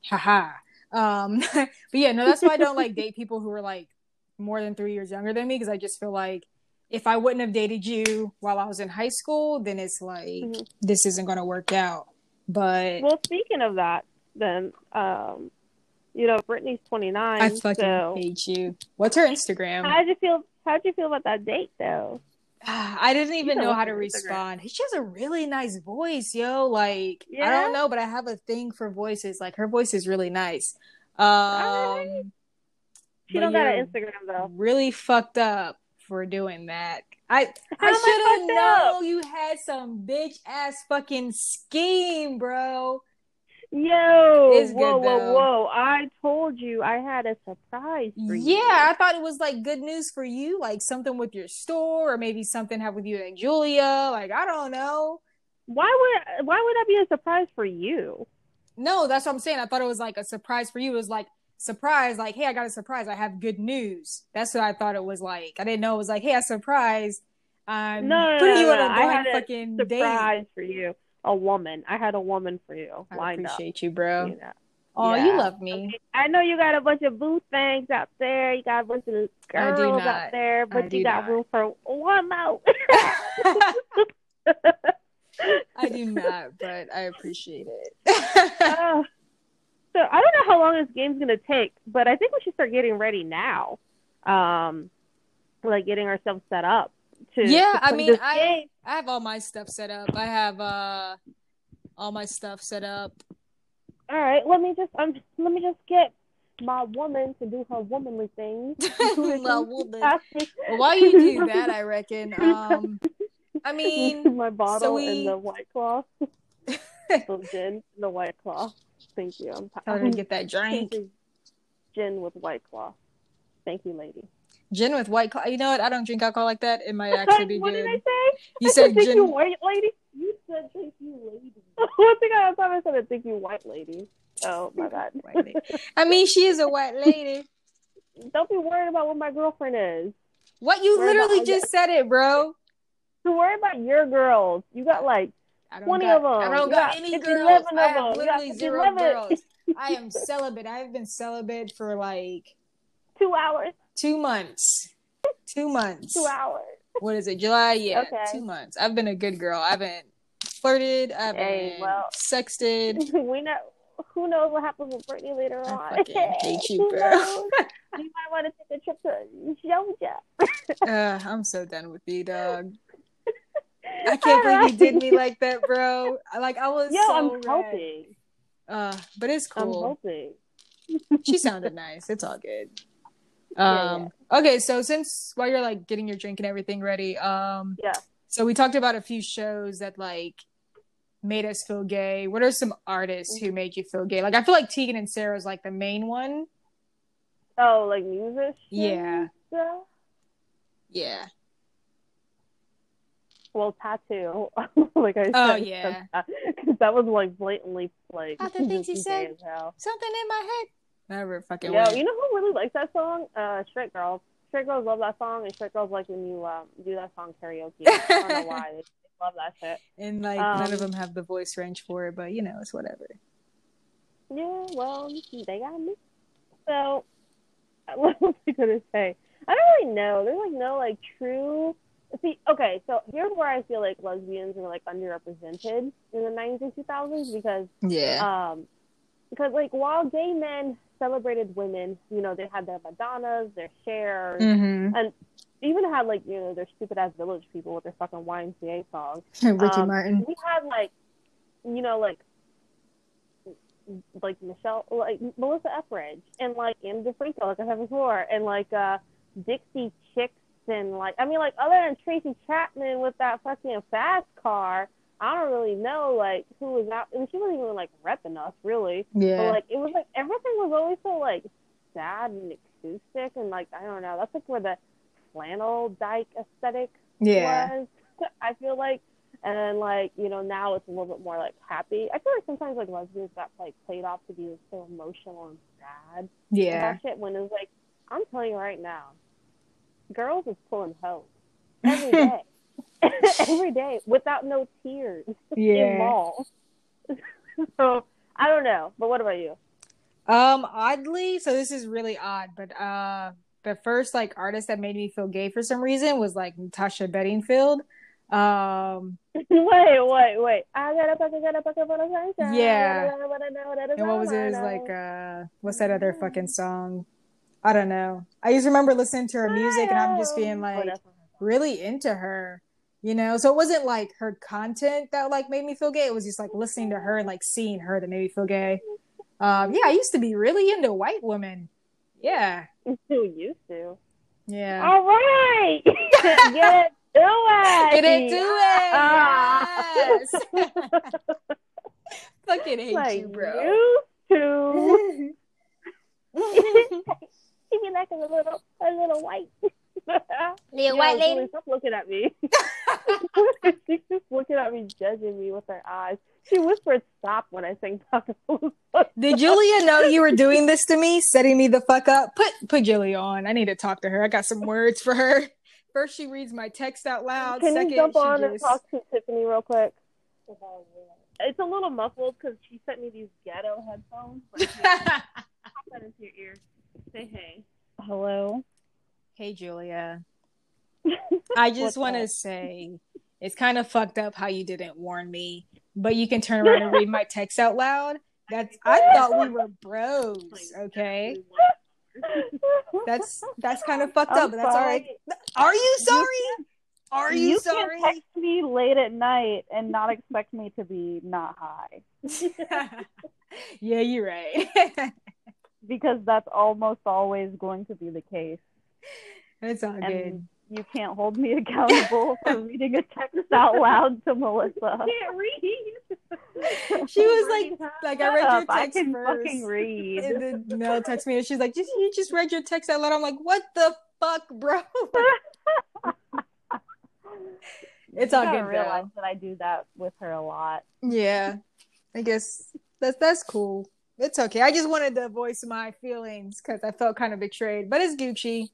haha. Um, [laughs] but yeah, no, that's why I don't like date people who are like more than three years younger than me because I just feel like if I wouldn't have dated you while I was in high school, then it's like Mhm. this isn't gonna work out. But Well, speaking of that, then um, you know, Brittany's twenty nine. I fucking so hate you. What's her Instagram? how'd you feel? How'd you feel about that date, though? [sighs] I didn't even know how to respond. She has a really nice voice, yo. Like I don't know, but I have a thing for voices. Like her voice is really nice. Um, She don't got an Instagram though. Really fucked up for doing that. I How I should have fucked up? known you had some bitch ass fucking scheme, bro. Yo, It's whoa, good, whoa, whoa! I told you I had a surprise for you. Yeah, I thought it was like good news for you, like something with your store, or maybe something have with you and Julia. Like I don't know. Why would why would that be a surprise for you? No, that's what I'm saying. I thought it was like a surprise for you. It was like surprise, like, hey, I got a surprise. I have good news. That's what I thought it was like. I didn't know it was like, hey, a surprise. I'm No, no, putting no, you on no. a I had a fucking date. Surprise for you. A woman. I had a woman for you I lined up. appreciate you, bro. You know. Oh, Yeah. you love me. Okay. I know you got a bunch of boo things out there. You got a bunch of girls out there, but you got not. room for one more. [laughs] I do not, but I appreciate it. Uh, so I don't know how long this game's gonna take, but I think we should start getting ready now. Um, like getting ourselves set up to. Yeah, to I mean, I- game. I have all my stuff set up. I have uh all my stuff set up. All right, let me just um, let me just get my woman to do her womanly things. [laughs] [laughs] My woman. [laughs] Well, while you do that, I reckon. Um, I mean, my bottle we- and the white cloth, the gin, the white cloth. Thank you. I'm tell her to get that drink. Gin with white cloth. Thank you, lady. Gin with white claw. You know what? I don't drink alcohol like that. It might [laughs] actually be what good. did I say? You I said thank you, white lady. You said thank you, lady. [laughs] One thing I thought I said thank you, white lady. Oh my god. White lady. I mean, she is a white lady. [laughs] Don't be worried about what my girlfriend is. What you Worry literally all just said it, bro. To worry about your girls. You got like 20 got, of 'em. I don't got got any 50, girls. 11 I have 'em. You got literally zero 11. girls. I am celibate. I have been celibate for like two hours. Two months. Two months. Two hours. What is it? July? Yeah, Okay. two months. I've been a good girl. I haven't flirted. I haven't Hey, well- sexted. [laughs] we know who knows what happens with Brittany later I on. fucking [laughs] hate you, bro. [laughs] you might want to take a trip to Georgia. Uh, I'm so done with you, dog. I can't believe you did me like that, bro. Like I was Yo, so I'm red. helping. Uh, but it's cool. I'm helping. she sounded nice. It's all good. Yeah, Um okay, so since while you're like getting your drink and everything ready, um Yeah. so we talked about a few shows that like made us feel gay. What are some artists who made you feel gay? Like I feel like Tegan and Sara is like the main one. Oh, like music? Yeah. stuff? Yeah. Well, t.A.T.u. [laughs] like I said. Oh, [laughs] yeah. Because that was like blatantly like. Other things you [laughs] said. Something in my head. Never fucking Yo, you know who really likes that song? Uh, Straight Girls. Straight Girls love that song, and Straight Girls like when you um do that song karaoke. I don't know why. [laughs] They love that shit. and like none of Um, them have the voice range for it, but you know, it's whatever. Yeah, well, they got me. So, [laughs] what was I gonna say? I don't really know. There's like no like true. See, okay, so here's where I feel like lesbians are like underrepresented in the 90s and 2000s because Yeah. um because like while gay men celebrated women. You know, they had their Madonnas, their Chers, Mm-hmm. and even had like you know their stupid ass village people with their fucking YMCA songs. [laughs] Ricky Um, Martin. We had like, you know, like like Michelle, like Melissa Etheridge, and like Ani DiFranco, like I said before, and like uh Dixie Chicks, and like I mean, like other than Tracy Chapman with that fucking fast car, I don't really know like who was out. And she wasn't even like repping us really, Yeah. but like it was like everything was always so like sad and acoustic, and like I don't know, that's like where the flannel dyke aesthetic yeah. was. [laughs] I feel like, and then like you know now it's a little bit more like happy. I feel like sometimes like lesbians got like played off to be so emotional and sad. Yeah. And that shit when it's like I'm telling you right now, girls is pulling hoes every [laughs] day, [laughs] every day without no tears [laughs] in Yeah. malls. [laughs] so I don't know, but what about you? Um, oddly, so this is really odd, but uh the first like artist that made me feel gay for some reason was like Natasha Bedingfield. Um wait, wait, wait. I got a bucket, got a bucket for the sunshine. Yeah. I wanna know that it's and what was it? It was like uh what's that other fucking song? I don't know. I used to remember listening to her music and I'm just being like really into her. You know, so it wasn't like her content that like made me feel gay. It was just like listening to her and like seeing her that made me feel gay. Um, yeah, I used to be really into white women. Yeah, [laughs] Who used to? yeah. All right. [laughs] Get to it. Get it. Ah. Yes. [laughs] Fucking hate like you, bro. Used to. Even like a little, a little white. [laughs] Little Yo, Julie, stop looking at me. [laughs] She's just looking at me, judging me with her eyes. She whispered "stop" when I sang tacos. Did Julia know you were doing this to me, setting me the fuck up? Put put Julia on. I need to talk to her. I got some words for her. First, she reads my text out loud. Can Second, you jump she on and talk to Tiffany real quick? It's a little muffled because she sent me these ghetto headphones. Like, [laughs] pop that into your ear. Say hey. Hello. Hey, Julia. [laughs] I just want to say it's kind of fucked up how you didn't warn me, but you can turn around and read my text out loud. That's I thought we were bros. [laughs] Okay, [laughs] that's that's kind of fucked I'm up, but that's all right. Are you sorry? Are you, you sorry? can text me late at night and not expect me to be not high yeah, you're right. because that's almost always going to be the case. [laughs] it's all good. You can't hold me [laughs] accountable for [laughs] reading a text out loud to Melissa. I can't read. She was like, like I read your I text can first. fucking read. And then Mel texted me and she's like, just you just read your text out loud. I'm like, what the fuck, bro? it's all I good, realize though. that I do that with her a lot. Yeah, I guess that's that's cool. It's okay. I just wanted to voice my feelings because I felt kind of betrayed, but it's Gucci.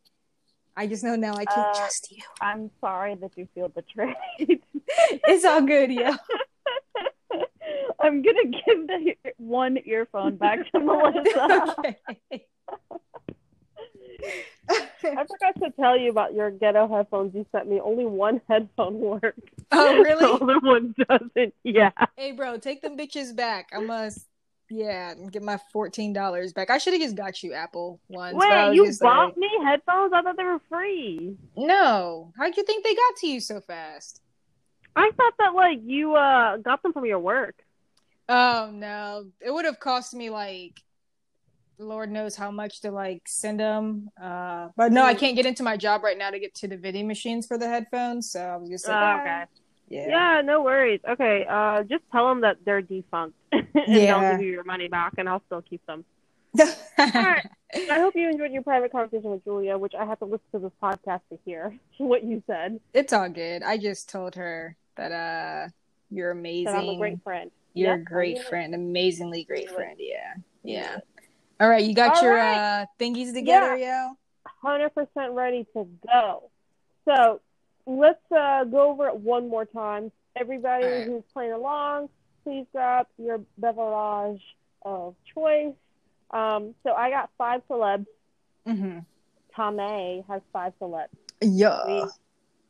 I just know now I can't Uh, trust you. I'm sorry that you feel betrayed. [laughs] It's all good, yeah. [laughs] I'm gonna give the one earphone back to Melissa. [laughs] okay. I forgot to tell you about your ghetto headphones you sent me. Only one headphone works. oh, really? The other one doesn't. Yeah. Hey, bro, take them bitches back. I must, yeah, get my fourteen dollars back. I should have just got you Apple ones. Wait, you bought like, me headphones? I thought they were free. no. How'd you think they got to you so fast? I thought that like you uh got them from your work. Oh no, it would have cost me like, Lord knows how much to like send them. Uh, but no, I Mm. can't get into my job right now to get to the vending machines for the headphones. So I was just like, Oh, ah, okay. Yeah, Yeah, no worries. Okay, uh, just tell them that they're defunct, [laughs] and Yeah. they'll give you your money back, and I'll still keep them. [laughs] right. I hope you enjoyed your private conversation with Julia, which I have to listen to this podcast to hear [laughs] what you said. it's all good. I just told her that uh, you're amazing. That I'm a great friend. You're a great friend, amazingly great friend. Yeah, yeah. All right, you got All your right. uh thingies together, yo. Hundred percent ready to go. So let's uh, go over it one more time. Everybody right. who's playing along, please grab your beverage of choice. Um, so I got five celebs. Mm-hmm. Tame has five celebs. Yeah. we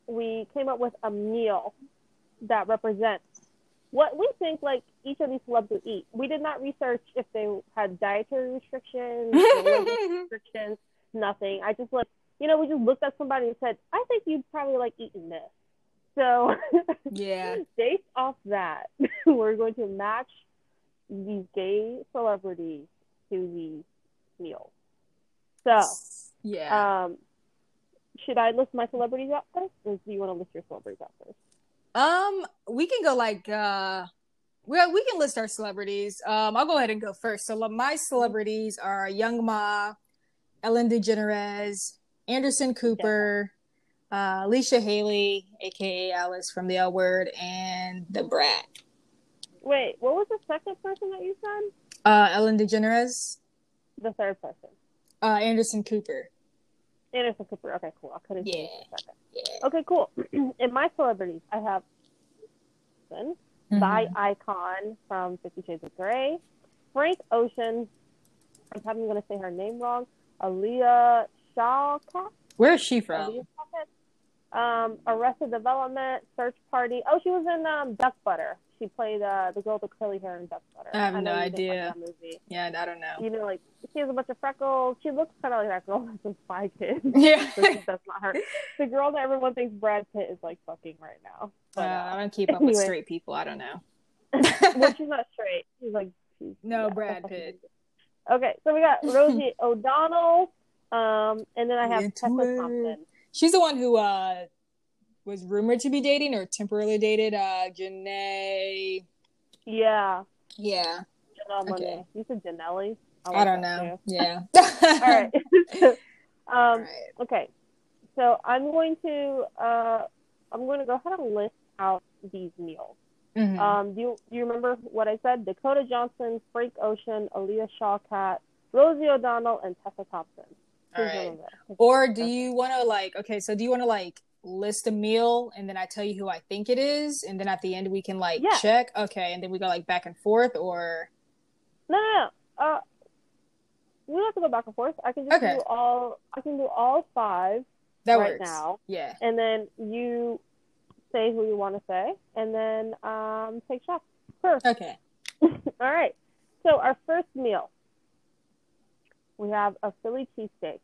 we came up with a meal that represents what we think like each of these celebs would eat. We did not research if they had dietary restrictions, [laughs] restrictions, nothing. I just like, you know, we just looked at somebody and said, I think you'd probably like eating this. So yeah. [laughs] based off that, [laughs] we're going to match these gay celebrities to these meals. So, Yeah. um, should I list my celebrities out first, or do you want to list your celebrities out first? Um, we can go like uh well, we can list our celebrities. Um, I'll go ahead and go first. So my celebrities are Young Ma, Ellen DeGeneres, Anderson Cooper, uh, Alicia Hailey, aka Alice from the L Word, and the Brat. Wait, what was the second person that you said? Uh, Ellen DeGeneres, The third person. uh, Anderson Cooper. Anderson Cooper. Okay, cool. I couldn't Yeah. for a second. Yeah. Okay, cool. [clears throat] In my celebrities, I have Mhm. Icon from Fifty Shades of Grey, Frank Ocean. I'm probably going to say her name wrong. Alia Shawkat. Where is she from? Um, Arrested Development, Search Party. Oh, she was in um, Duck Butter. She played uh, the girl with the curly hair in Duck Butter. I have know no didn't like idea. Yeah, I don't know. You know, like she has a bunch of freckles. She looks kind of like that girl [laughs] that's in Spy Kids. [laughs] Yeah. that's not her. The girl that everyone thinks Brad Pitt is like fucking right now. Uh, But, I uh, don't keep up with straight people. I don't know. [laughs] well, she's not straight. She's like she's, No, yeah, Brad Pitt. Okay, so we got Rosie O'Donnell, um, and then I have Tessa. Thompson. She's the one who uh was rumored to be dating or temporarily dated uh Janae. Yeah, Yeah, Janelle Okay. You said Janelli. I, like don't know. too. Yeah. [laughs] All right. All [laughs] [laughs] um, right. okay, so I'm going to uh, I'm going to go ahead and list out these meals. Mhm. Um, do you do you remember what I said? Dakota Johnson, Frank Ocean, Alia Shawkat, Rosie O'Donnell, and Tessa Thompson. All right. one of them? Or do you want to like? Okay, so do you want to like list a meal and then I tell you who I think it is, and then at the end we can like Yeah. check. Okay, and then we go like back and forth, or No, no, no. Uh, we don't have to go back and forth. I can just Okay. do all. I can do all five that right works. now, Yeah. and then you say who you want to say, and then um, take shots. Sure. Okay. [laughs] All right. So our first meal, we have a Philly cheesesteak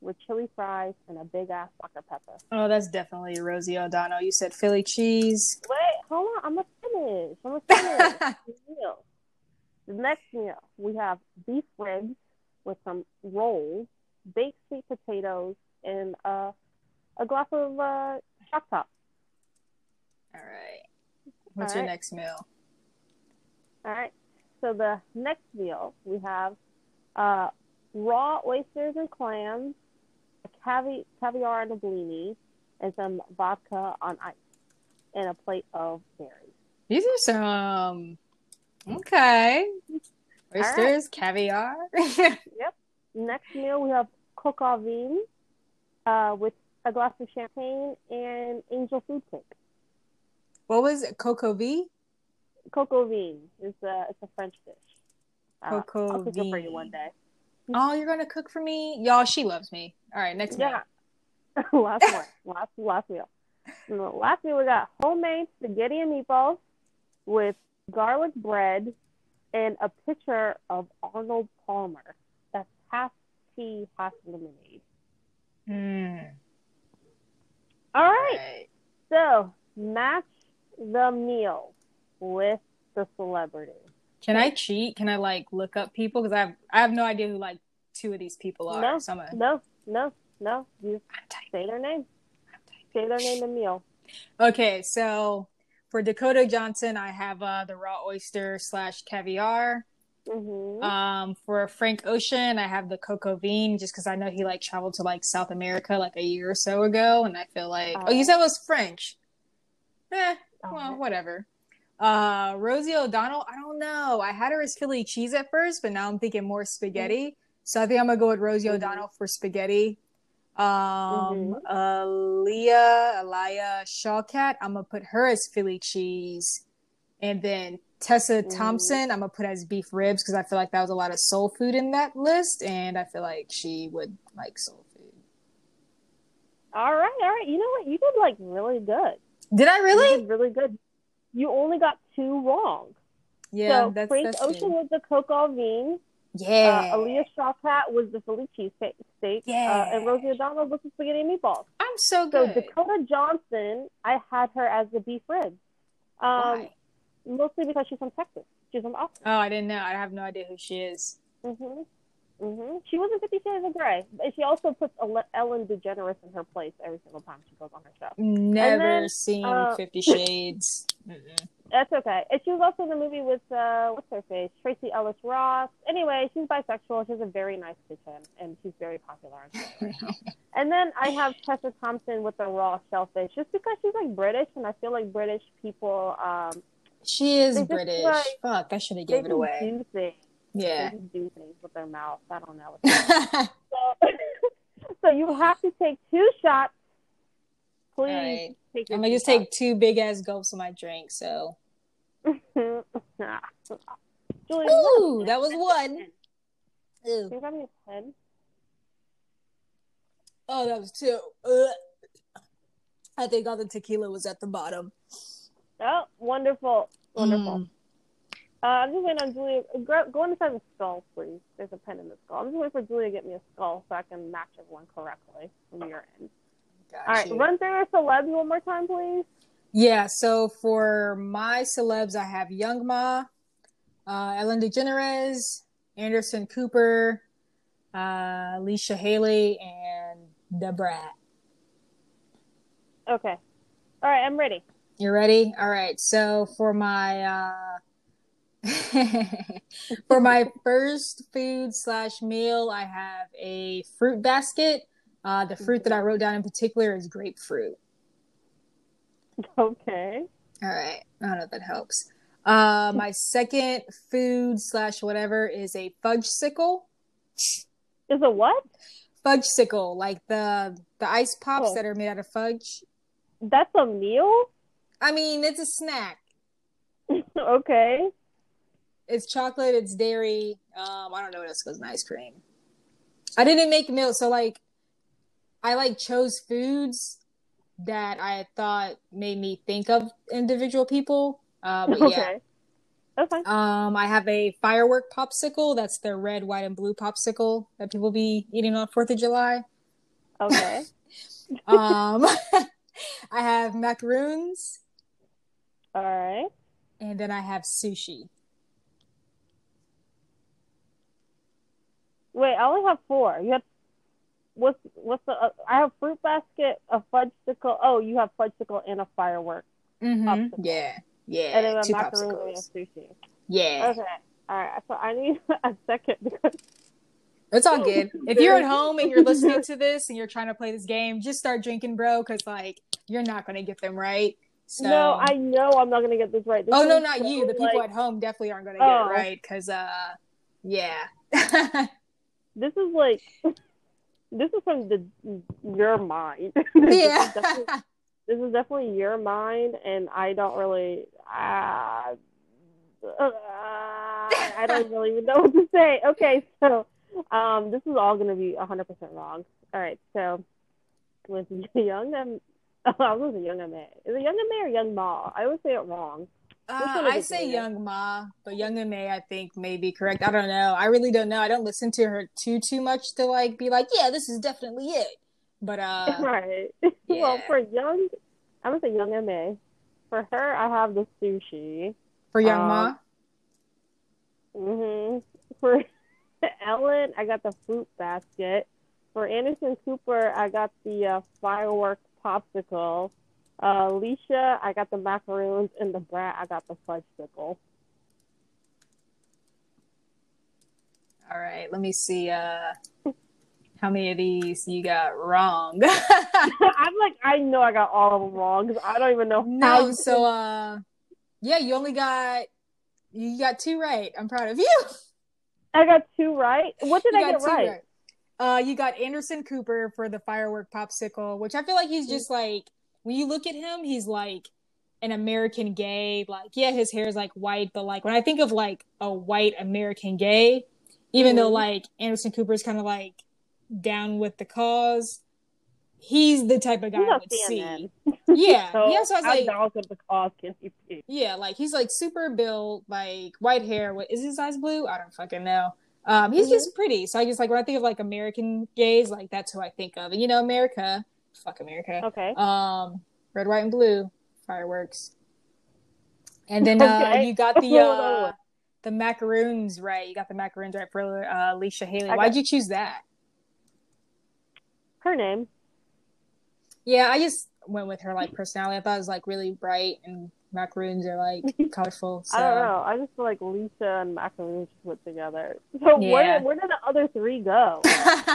with chili fries and a big ass Dr Pepper. Oh, that's definitely Rosie O'Donnell. You said Philly cheese. Wait, hold on. I'm gonna finish. I'm gonna finish. [laughs] the meal. The next meal, we have beef ribs with some rolls, baked sweet potatoes, and uh, a glass of uh, shock top. All right. What's All your right. next meal? All right. So the next meal, we have uh, raw oysters and clams, a cavi- caviar and a blini, and some vodka on ice, and a plate of berries. These are some okay. right. Oysters, caviar. [laughs] Yep. Next meal, we have coq au vin uh, with a glass of champagne and angel food cake. what was it? Coco V? Coq au vin is a it's a French dish. Uh, Coco I'll cook it for you one day. [laughs] Oh, you're gonna cook for me, y'all. She loves me. All right, next meal. Yeah. [laughs] last one. Last last meal. Last meal we got homemade spaghetti and meatballs with garlic bread and a pitcher of Arnold Palmer. That's half tea, half lemonade. Hmm. All right. Right. So match the meal with the celebrity. Can I cheat? Can I like look up people? Because I have I have no idea who like two of these people are. No. So gonna- No, no, no. You say their name. Say their name and meal. Okay, so for Dakota Johnson, I have uh, the raw oyster slash caviar. hmm Um, for Frank Ocean, I have the coco bean just because I know he like traveled to like South America like a year or so ago, and I feel like oh, you said it was French. Eh, well, whatever. Uh, Rosie O'Donnell, I don't know. I had her as Philly cheese at first, but now I'm thinking more spaghetti. So I think I'm gonna go with Rosie Mhm. O'Donnell for spaghetti. Um, Mhm. Alia, Alia Shawkat, I'm gonna put her as Philly cheese, and then Tessa Mhm. Thompson, I'm gonna put as beef ribs because I feel like that was a lot of soul food in that list, and I feel like she would like soul food. All right, all right. You know what? You did like really good. Did I You really? did really good. You only got two wrong. Yeah, so that's Frank that's Ocean good. was the Coke Alvin. Yeah. Uh, Alia Shawkat was the Philly cheesesteak. steak, Yeah. Uh, and Rosie O'Donnell was the spaghetti meatballs. I'm so good. So. Dakota Johnson, I had her as the beef ribs. Um, Why? mostly because she's from Texas. She's from Austin. Oh, I didn't know. I have no idea who she is. Mhm. Mhm. She was in Fifty Shades of Grey, and she also puts Ellen DeGeneres in her place every single time she goes on her show. Never then, seen uh, Fifty [laughs] Shades. Mm-mm. That's okay. And she was also in the movie with uh, what's her face, Tracee Ellis Ross. Anyway, she's bisexual. She has a very nice kitchen, and she's very popular. on [laughs] and then I have Tessa Thompson with the raw shellfish, just because she's like British, and I feel like British people, um, She is just, British. like, Fuck, I should have gave it away. Yeah. They just do things with their mouth. I don't know. [laughs] so, so you have to take two shots. Please right. take I'm gonna just two take two big ass gulps of my drink. So. [laughs] Julie, ooh, that was one. Ooh. you grab me a pen? Oh, that was two. Ugh. I think all the tequila was at the bottom. Oh, wonderful, wonderful. Mm. Uh, I'm just waiting on Julia. Go, go inside the skull, please. There's a pen in the skull. I'm just waiting for Julia to get me a skull so I can match everyone correctly from your end. Got All right, you. run through your celebs one more time, please. Yeah, so for my celebs, I have Young Ma, uh, Ellen DeGeneres, Anderson Cooper, uh, Alicia Hailey, and The Brat. Okay. All right, I'm ready. You're ready? All right. So for my uh [laughs] for my first food slash meal, I have a fruit basket. Uh, the fruit that I wrote down in particular is grapefruit. Okay. All right. I don't know if that helps. Uh, my second food slash whatever is a fudge sickle. Is it what? Fudge sickle, like the the ice pops Oh. that are made out of fudge. That's a meal? I mean, it's a snack. [laughs] okay. It's chocolate, it's dairy. Um, I don't know what else goes in ice cream. I didn't make milk, so like I like chose foods that I thought made me think of individual people. Uh, but yeah. Okay. Um, I have a firework popsicle. That's the red, white, and blue popsicle that people be eating on Fourth of July. Okay. [laughs] Um, [laughs] I have macaroons, All right. and then I have sushi. Wait, I only have four. You have what's what's the? Uh, I have fruit basket, a fudgesicle. Oh, you have fudgesicle and a firework, Mm-hmm. Popsicle. Yeah, yeah. and then a two macaroon and popsicles. sushi. Yeah, Okay. All right. So I need [laughs] a second because it's all good. [laughs] If you're at home and you're listening [laughs] to this and you're trying to play this game, just start drinking, bro, because like you're not gonna get them right. So. no, I know I'm not gonna get this right. This Oh no, not so, you. The people like, at home definitely aren't gonna get Oh. it right because uh, yeah. This is like [laughs] this is from the your mind. [laughs] This is yeah. definitely- this is definitely your mind, and I don't really. Uh, uh, I don't really even know what to say. Okay, so um, this is all going to be 100% wrong. All right, so with Young M, oh, [laughs] I was a Young M. Is it Young M or Young Ma? I always say it wrong. Uh, I say Julia? young Ma, but young and May I think may be correct. I don't know. I really don't know. I don't listen to her too too much to like be like, yeah, this is definitely it. But uh, [laughs] right. [laughs] well, for Young, I'm going to say Young M. For her, I have the sushi. for young um, Ma, hmm For [laughs] Ellen, I got the fruit basket. For Anderson Cooper, I got the uh, firework popsicle. Uh, Alicia, I got the macaroons, and the brat, I got the fudgesicle. all right. Let me see. Uh, how many of these you got wrong? [laughs] [laughs] I'm like, I know I got all of them wrong because I don't even know how. no. So uh, yeah, you only got you got two right. I'm proud of you. I got two right. What did You I get two right? Uh, you got Anderson Cooper for the firework popsicle, which I feel like he's just like when you look at him, he's like an American gay. Like, yeah, his hair is like white, but like when I think of like a white American gay, even though Mhm. like Anderson Cooper is kind of like down with the cause, he's the type of guy I would see. [laughs] Yeah, So yeah. So I was like, down with the cause can he be? yeah, like he's like super built, like white hair. What is his eyes blue? I don't fucking know. Um, he's Mm-hmm. just pretty. So I just like when I think of like American gays, like that's who I think of. And you know, America, fuck America. Okay. Um, red, white, and blue fireworks. And then [laughs] uh, Okay. you got the [laughs] uh, the macaroons right. You got the macaroons right for uh, Alicia Hailey. Why'd you choose that? Her name. Yeah, I just went with her like personality. I thought it was like really bright and macaroons are like [laughs] colorful. So. I don't know. I just feel like Lisa and Macaroon just put together. So Yeah. where where did the other three go? [laughs]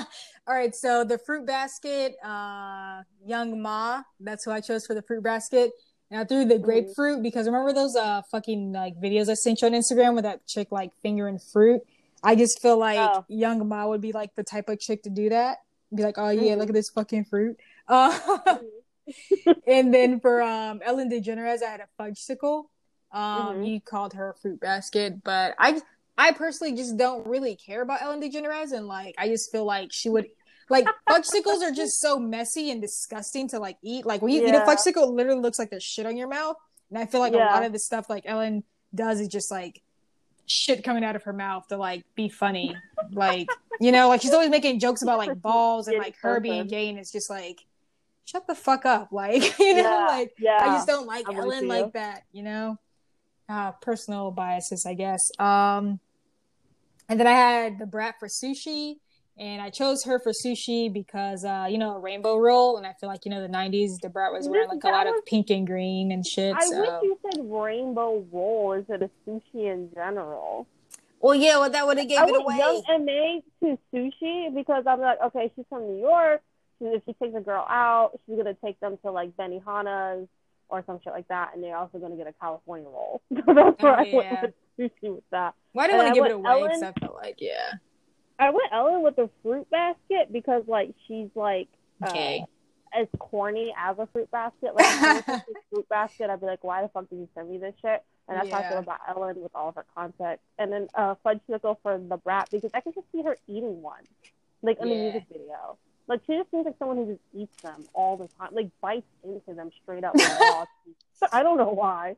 All right, so the fruit basket, uh, Young Ma, that's who I chose for the fruit basket. And I threw the grapefruit because remember those uh fucking like videos I sent you on Instagram with that chick like fingering fruit. I just feel like Oh. Young Ma would be like the type of chick to do that. Be like, oh yeah, Mhm. look at this fucking fruit. [laughs] Uh, [laughs] and then for um Ellen DeGeneres, I had a fudgesicle. Um, Mhm. you called her a fruit basket, but I I personally just don't really care about Ellen DeGeneres, and like I just feel like she would like [laughs] fudgesicles are just so messy and disgusting to like eat. Like when you eat a Yeah. fudgesicle, it literally looks like there's shit on your mouth, and I feel like a lot of the stuff like Ellen does is just like shit coming out of her mouth to like be funny. like you know, like she's always making jokes about like balls and like her being gay, and it's just like shut the fuck up, [laughs] like you know, like yeah. I just don't like with Ellen you. like that, you know. Uh, personal biases, I guess. Um, and then I had the brat for sushi, and I chose her for sushi because uh, you know, a rainbow roll, and I feel like you know the '90s, the brat was wearing like a lot was- of pink and green and shit. I so. wish you said rainbow roll instead of sushi in general. Well, yeah, well, that would have gave I it away. young MA to sushi because I'm like, okay, she's from New York. If she takes a girl out, she's gonna take them to like Benihana's or some shit like that, and they're also gonna get a California roll. [laughs] So that's where Oh, I yeah. went with sushi with that. Why didn't and want to give it away? Ellen- I felt like, yeah, I went Ellen with the fruit basket because like she's like uh, okay, as corny as a fruit basket. Like if someone a [laughs] fruit basket, I'd be like, why the fuck did you send me this shit? And that's how I Yeah. feel about Ellen with all of her content. And then uh, Fudgesicle for the brat because I can just see her eating one, like in the music video. Like she just seems like someone who just eats them all the time, like bites into them straight up. [laughs] [laughs] I don't know why.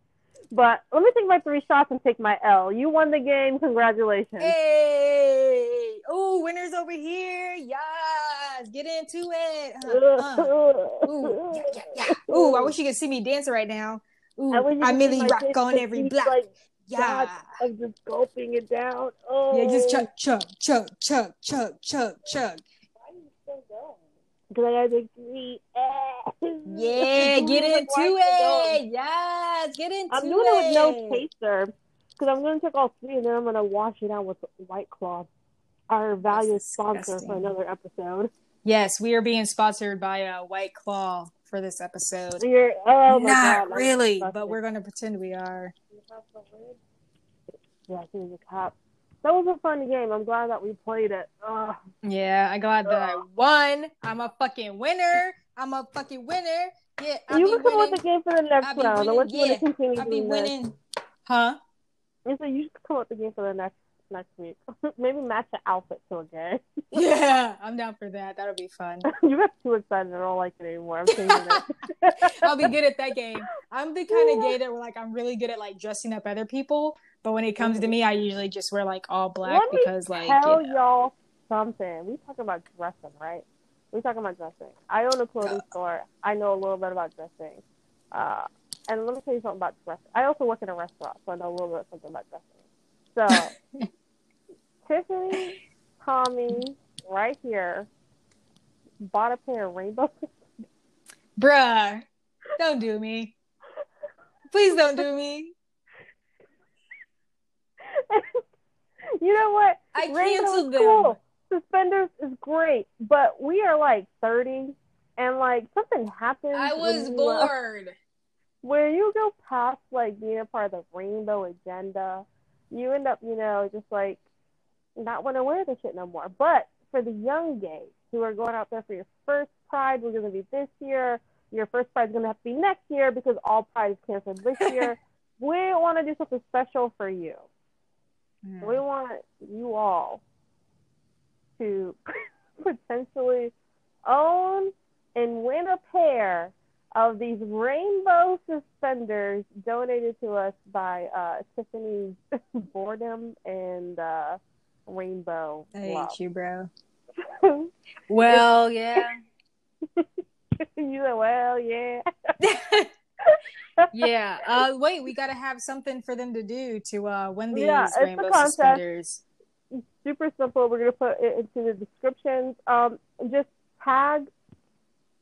But let me take my three shots and take my L. You won the game. Congratulations. Hey, oh, winners over here, yes, get into it. Uh, uh. [laughs] Ooh, yeah, yeah, yeah. Ooh, I wish you could see me dancing right now. Ooh, I wish I merely rock on every block. Like, yeah, of just gulping it down. Oh, yeah, just chug, chug, chug, chug, chug, chug, chug. Because I gotta take three. Yeah, [laughs] get into it. Yes, get into it. I'm it. doing it with no chaser because I'm gonna take all three and then I'm gonna wash it out with White Claw, our valued sponsor for another episode. Yes, we are being sponsored by uh, White Claw for this episode. You're, oh my Not God, really, disgusting. but we're gonna pretend we are. Yeah, here's a cap. That was a fun game. I'm glad that we played it. Ugh. Yeah, I'm glad that I won. I'm a fucking winner. I'm a fucking winner. Yeah, I you can come up with a game for the next round. winning, Unless you want yeah. to continue I be doing this. winning. Huh? Said you should come up with a game for the next next week. [laughs] Maybe match the outfit to a game. [laughs] [laughs] Yeah, I'm down for that. That'll be fun. you got too excited. I don't like it anymore. I'm changing it. I'll be good at that game. I'm the kind of gay that we're like I'm really good at like dressing up other people, but when it comes to me, I usually just wear like all black Let because like Tell you know. y'all something. We talking about dressing, right? We talking about dressing. I own a clothing store. I know a little bit about dressing. Uh, and let me tell you something about dressing. I also work in a restaurant, so I know a little bit something about dressing. So, [laughs] Tiffany, Tommy, right here, bought a pair of rainbow. bruh, don't do me. Please don't do me. [laughs] you know what? I Rainbow canceled them. cool. Suspenders is great, but we are like 30, and like something happens. I was bored. where you go past like being a part of the rainbow agenda, you end up, you know, just like not want to wear the shit no more. But for the young gays who are going out there for your first pride, we're going to be this year. Your first pride is going to have to be next year because all pride is canceled this year. [laughs] we want to do something special for you. Hmm. We want you all to [laughs] potentially own and win a pair of these rainbow suspenders donated to us by uh, Tiffany's [laughs] Boredom and uh, Rainbow. I hate Love. you, bro. [laughs] Well, yeah. you said, well, yeah. Yeah. [laughs] Uh, wait, we got to have something for them to do to uh, win these Yeah, rainbow suspenders. Super simple. We're gonna put it into the descriptions. Um, just tag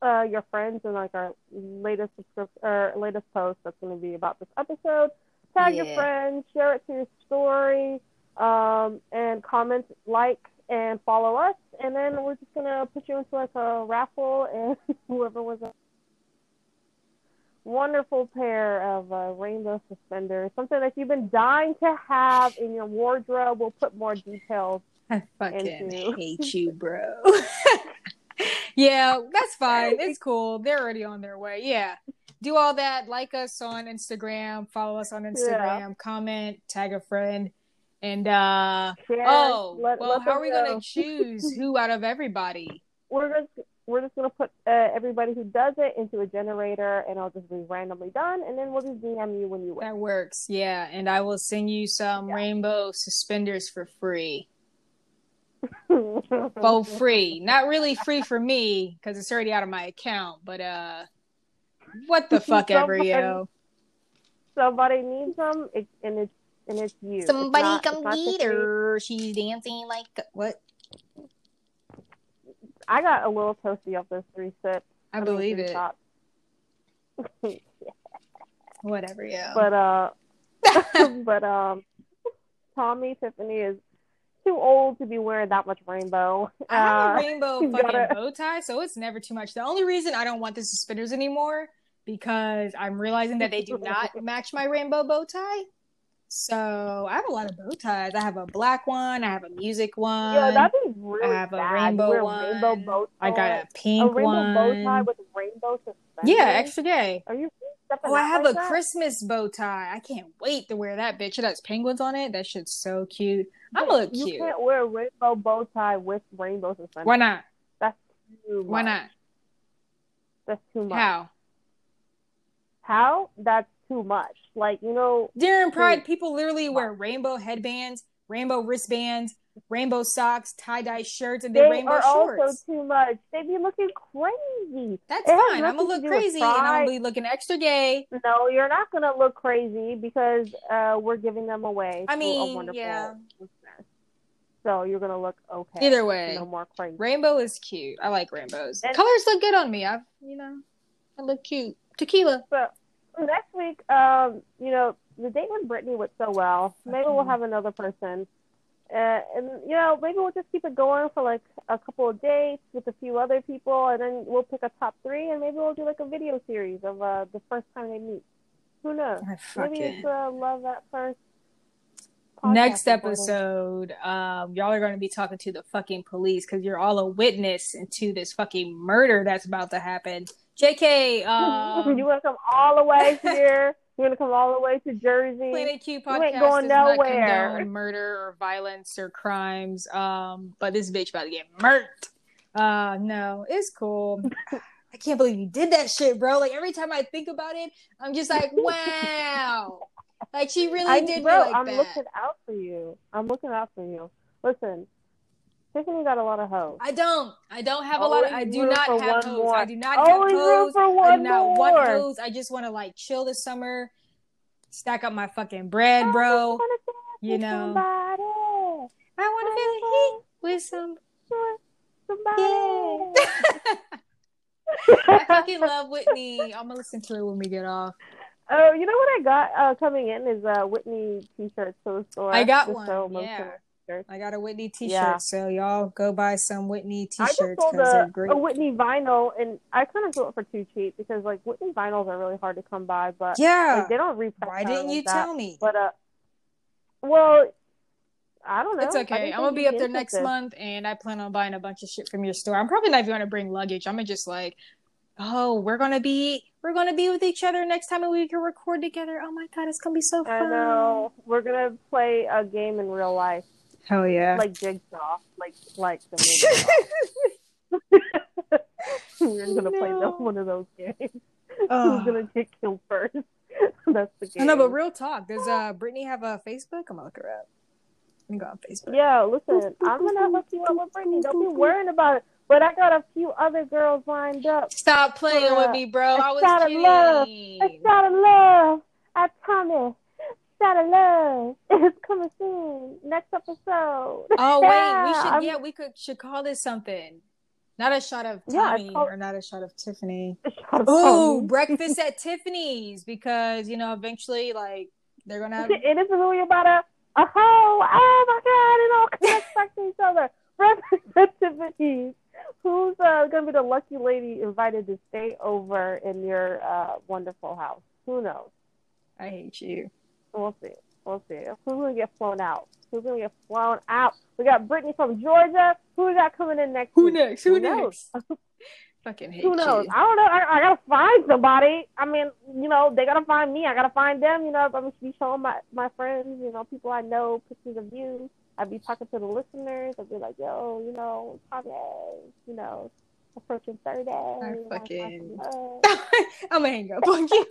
uh, your friends in like our latest subscription or latest post that's gonna be about this episode. Tag your friends, share it to your story, um, and comment, like, and follow us. And then we're just gonna put you into like a raffle, and [laughs] whoever was a wonderful pair of uh, rainbow suspenders, something that you've been dying to have in your wardrobe. We'll put more details. [laughs] I fucking into- hate [laughs] you, bro. [laughs] yeah, that's fine. It's cool. They're already on their way. Yeah. Do all that. Like us on Instagram. Follow us on Instagram. Comment. Tag a friend. And uh Share, oh, let- well, let how are we know. gonna choose who out of everybody? We're just we're just gonna put uh, everybody who does it into a generator, and I'll just be randomly done, and then we'll just DM you when you win. That works. Yeah, and I will send you some Yeah. rainbow suspenders for free. [laughs] For free. Not really free for me because it's already out of my account, but uh what the [laughs] fuck ever, yo. Somebody needs them, it, and it's and it's you. It's Somebody not- come not get her. She's dancing like what? I got a little toasty off those three sips. I mean, believe three it. shots. [laughs] Whatever, yeah. but uh, [laughs] [laughs] but um, Tommy Tiffany is too old to be wearing that much rainbow. I have a Uh, rainbow fucking gotta- bow tie, so it's never too much. The only reason I don't want the suspenders anymore because I'm realizing that they do not match my rainbow bow tie. So I have a lot of bow ties. I have a black one. I have a music one. yeah, that'd be really I have a bad. rainbow Wear one. rainbow bow I got tie. a pink a rainbow one. bow tie with rainbow suspenders. yeah, extra gay. Are you Oh, I have like a that? Christmas bow tie. I can't wait to wear that bitch. It has penguins on it. That shit's so cute. I'm gonna look You cute. You can't wear a rainbow bow tie with rainbow suspenders. Why not? That's too much. Why not? That's too much. How? How? That's too much. Like you know, During Pride, people literally wear rainbow headbands, rainbow wristbands, rainbow socks, tie dye shirts, and then rainbow are shorts. also too much. They be looking crazy. That's It fine. I'm gonna look crazy and I'm gonna be looking extra gay. No, you're not gonna look crazy because uh, we're giving them away. I mean, wonderful yeah. listener. So you're gonna look okay. Either way, no more crazy. rainbow is cute. I like rainbows. And- Colors look good on me. I've, you know, I look cute. Tequila. Next week, um, you know, the date with Brittany went so well. Maybe we'll have another person. Uh, and you know, maybe we'll just keep it going for like a couple of dates with a few other people, and then we'll pick a top three, and maybe we'll do like a video series of uh, the first time they meet. Who knows? I Maybe fucking it's uh, love at first. next episode, um, y'all are going to be talking to the fucking police because you're all a witness into this fucking murder that's about to happen. JK, [laughs] um, you want to come all the way [laughs] here? You want to come all the way to Jersey? Planet Q You podcast ain't going nowhere. murder or violence or crimes. Um, but this bitch about to get murked. Uh, no, it's cool. [laughs] I can't believe you did that shit, bro. Like every time I think about it, I'm just like, wow. Like she really I, did bro, like I'm that. looking out for you. I'm looking out for you. Listen, Tiffany got a lot of hoes. I don't. I don't have a lot of. I Always do not for have one hoes. more. I do not Always have room hoes. for I one do not more. want hoes. I just want to like chill this summer, stack up my fucking bread, bro. I just wanna dance You with know, somebody. I want to feel the heat with some. Somebody. [laughs] I fucking love Whitney. I'm gonna listen to it when we get off. Oh, you know what I got uh, coming in is uh, Whitney t-shirts to the store. I got The one, So yeah. Shirts. I got a Whitney T-shirt, Yeah. so y'all go buy some Whitney T-shirts sold because they're a, great. a Whitney vinyl, and I kind of sold it for too cheap because like Whitney vinyls are really hard to come by, but yeah. like, they don't repress. Why didn't like you that. tell me? But uh, well, I don't know. It's okay. I'm gonna be up there next interested. month, and I plan on buying a bunch of shit from your store. I'm probably not even gonna bring luggage. I'm gonna just like, oh, we're gonna be we're gonna be with each other next time, and we can record together. Oh my god, it's gonna be so fun. I know. We're gonna play a game in real life, Hell yeah. like Jigsaw, like like the [laughs] movie. we're [laughs] gonna play the, one of those games. Who's gonna get killed first? [laughs] That's the game. No, but real talk. Does uh Brittany have a Facebook? I'm gonna look her up. Let me go on Facebook. Yeah, listen, I'm gonna hook you up with Brittany. Don't be worrying about it. But I got a few other girls lined up. Stop playing with me, bro. I was shot of love. kidding. A shot of love. I promise. Shot of love. It's coming soon. Next episode. [laughs] Oh wait, we should I'm- yeah, we could should call this something. Not a shot of Yeah, it's called- or not a shot of Tiffany. [laughs] Shot of Oh, Tommy. [laughs] breakfast at Tiffany's because you know eventually like they're gonna have It is really about a a hoe. Oh my god! It all connects back to each other. Representativities. Who's uh, gonna be the lucky lady invited to stay over in your uh, wonderful house? Who knows? I hate you. We'll see. We'll see. Who's gonna get flown out? Who's gonna get flown out? We got Brittany from Georgia. Who we got coming in next? Who week? next? Who, Who knows? [laughs] Fucking hate Who knows? you. I don't know. I, I gotta find somebody. I mean, you know, they gotta find me. I gotta find them. You know, I'm gonna be showing my my friends, you know, people I know, pictures of you. I'd be talking to the listeners. I'd be like, yo, you know, Kanye, you know, approaching thirty. I fucking- [laughs] I'm gonna hang up on you.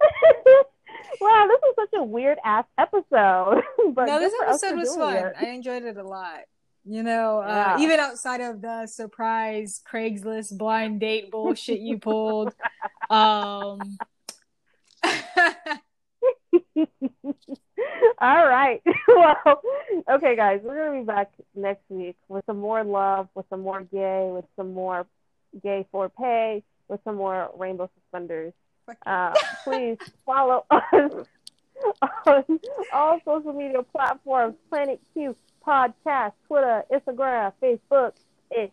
[laughs] [laughs] wow, this is such a weird ass episode. [laughs] but no, this good for us episode was fun. it. I enjoyed it a lot. You know, uh, even outside of the surprise Craigslist blind date bullshit you pulled. [laughs] Um, All right. well, okay, guys, we're gonna be back next week with some more love, with some more gay, with some more gay for pay, with some more rainbow suspenders. Uh, please follow [laughs] us on all social media platforms: Planet Q Podcast, Twitter, Instagram, Facebook.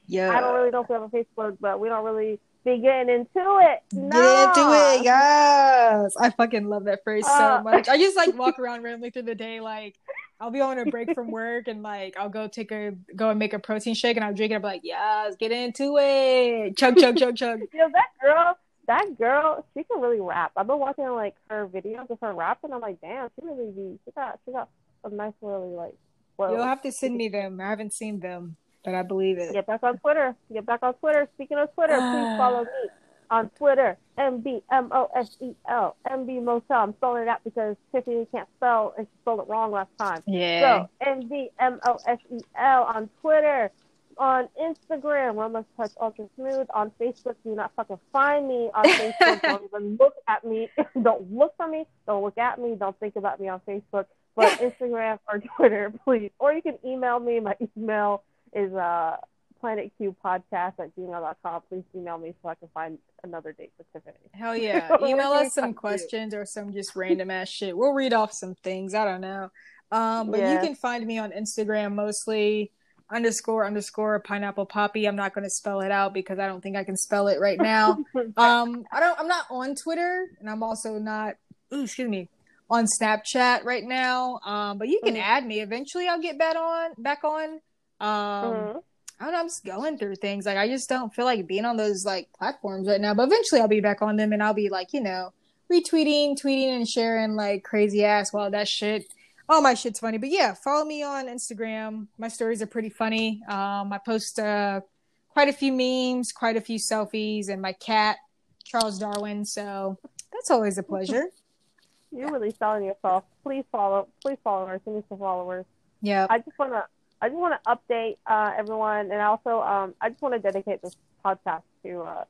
Yeah. I don't really know if we have a Facebook, but we don't really be getting into it. No. Get into it, yes. I fucking love that phrase Uh. so much. I just like walk [laughs] around randomly through the day, like I'll be on a break from work and like I'll go take a go and make a protein shake and I'll drink it. I'm like, yes, get into it. Chug chug chug chug. [laughs] Know, that girl, that girl, she can really rap. I've been watching like her videos of her rapping. And I'm like, damn, she really be. She got, she got a nice really like. Well, You'll have to send me them. I haven't seen them, but I believe it. get back on Twitter. Get back on Twitter. Speaking of Twitter, please ah. follow me on Twitter. M B M O S E L M B Motel. I'm spelling it out because Tiffany can't spell and she spelled it wrong last time. Yeah. So M V M O S E L on Twitter, on Instagram, Roma Touch Ultra Smooth. On Facebook, do not fucking find me on Facebook. don't even [laughs] look at me. [laughs] don't look for me. Don't look at me. Don't think about me on Facebook. But [laughs] Instagram or Twitter, please. Or you can email me. My email is uh planetqpodcast at gmail.com. Please email me so I can find another date for Tiffany. Hell yeah. Email us some questions or some just random ass shit. We'll read off some things. I don't know. Um, but you can find me on Instagram mostly underscore underscore pineapple poppy. I'm not gonna spell it out because I don't think I can spell it right now. [laughs] um I don't I'm not on Twitter and I'm also not ooh, excuse me on Snapchat right now. Um but you can Mhm. add me. Eventually I'll get back on back on. Um Mhm. I don't know, I'm just going through things. Like I just don't feel like being on those like platforms right now. But eventually I'll be back on them and I'll be like, you know, retweeting, tweeting and sharing like crazy ass while that shit all my shit's funny. But yeah, follow me on Instagram. My stories are pretty funny. Um I post uh quite a few memes, quite a few selfies, and my cat, Charles Darwin. So that's always a pleasure. [laughs] You're really selling yourself. Please follow. Please follow her. Send me some followers. Yeah. I just want to. I just want to update uh, everyone, and also um, I just want to dedicate this podcast to uh,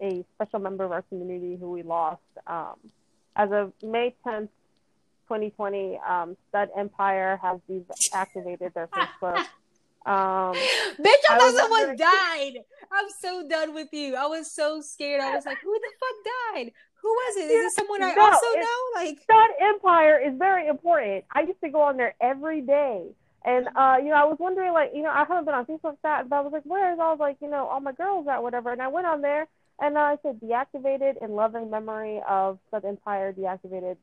a special member of our community who we lost. Um, as of May 10th, 2020, um, Stud Empire has deactivated their [laughs] Facebook. Um, Bitch, I, I thought was someone died. I'm so done with you. I was so scared. I was like, who the fuck died? Who was it? Is it someone I No, also know? Like, Stud Empire is very important. I used to go on there every day. And uh, you know, I was wondering like, you know, I haven't been on Facebook that but I was like, where's all like, you know, all my girls at whatever and I went on there and uh, I said deactivated in loving memory of Stud Empire deactivated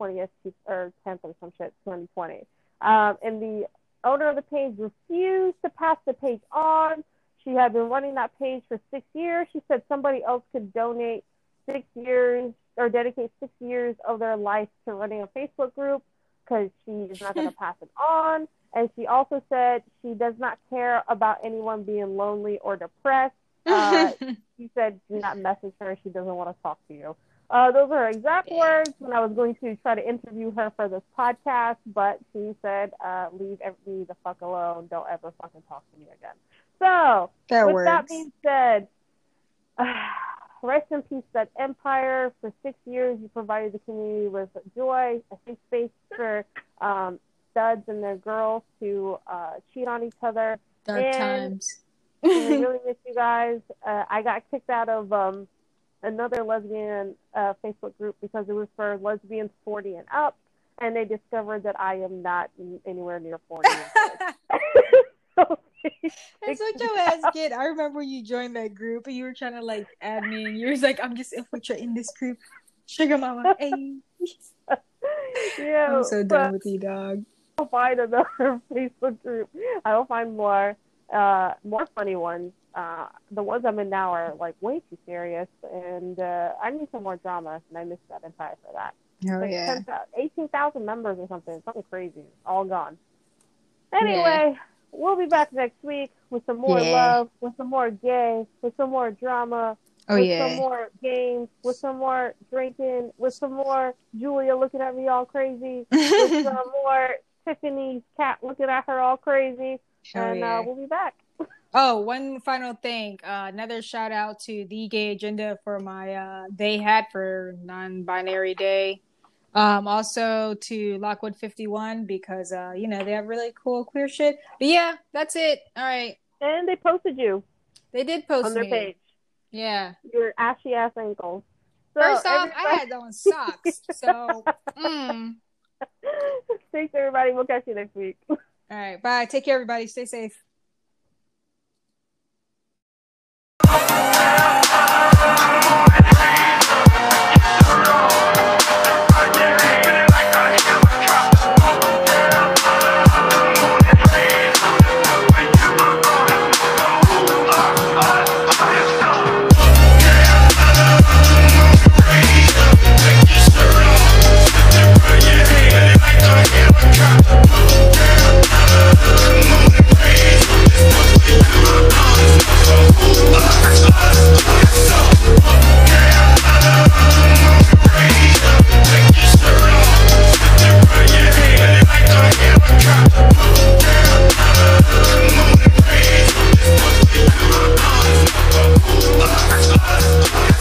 May twentieth or tenth or some shit, twenty twenty. Um and the owner of the page refused to pass the page on. She had been running that page for six years. She said somebody else could donate six years or dedicate six years of their life to running a Facebook group because she is not going [laughs] to pass it on. And she also said she does not care about anyone being lonely or depressed. Uh, [laughs] she said, "Do not message her. She doesn't want to talk to you." Uh, those are her exact words when I was going to try to interview her for this podcast, but she said, uh, leave me the fuck alone. Don't ever fucking talk to me again. So, That with works. that being said, [sighs] rest in peace, Stud Empire. For six years, you provided the community with joy, a safe space for um, studs and their girls to uh, cheat on each other. Dark And- times. I really [laughs] miss you guys. Uh, I got kicked out of um, another lesbian uh, Facebook group because it was for lesbians 40 and up, and they discovered that I am not anywhere near 40. so, your ass kid. I remember you joined that group and you were trying to like add me, and you was like, "I'm just infiltrating this group." Sugar mama, [laughs] hey. yeah, I'm so done with you, dog. I'll find another [laughs] Facebook group. I'll find more, uh, more funny ones. Uh, the ones I'm in now are like way too serious, and uh, I need some more drama, and I miss Stud Empire for that. Oh like yeah. 10,000 18,000 members or something. Something crazy. All gone. Anyway, we'll be back next week with some more Yeah. love, with some more gay, with some more drama, Oh with yeah. some more games, with some more drinking, with some more Julia looking at me all crazy, [laughs] with some more Tiffany's cat looking at her all crazy. And yeah. uh, we'll be back. [laughs] Oh, one final thing. Uh, another shout out to the gay agenda for my uh, they had for non-binary day. Um, also to Lockwood 51 because uh, you know they have really cool queer shit. But yeah, that's it. All right, And they posted you they did post on their me. page. Yeah. Your ashy ass ankles. So First off, I everybody- had on socks, so [laughs] mm. Thanks, everybody. We'll catch you next week. [laughs] All right. Bye. Take care, everybody. Stay safe. Us, us, us.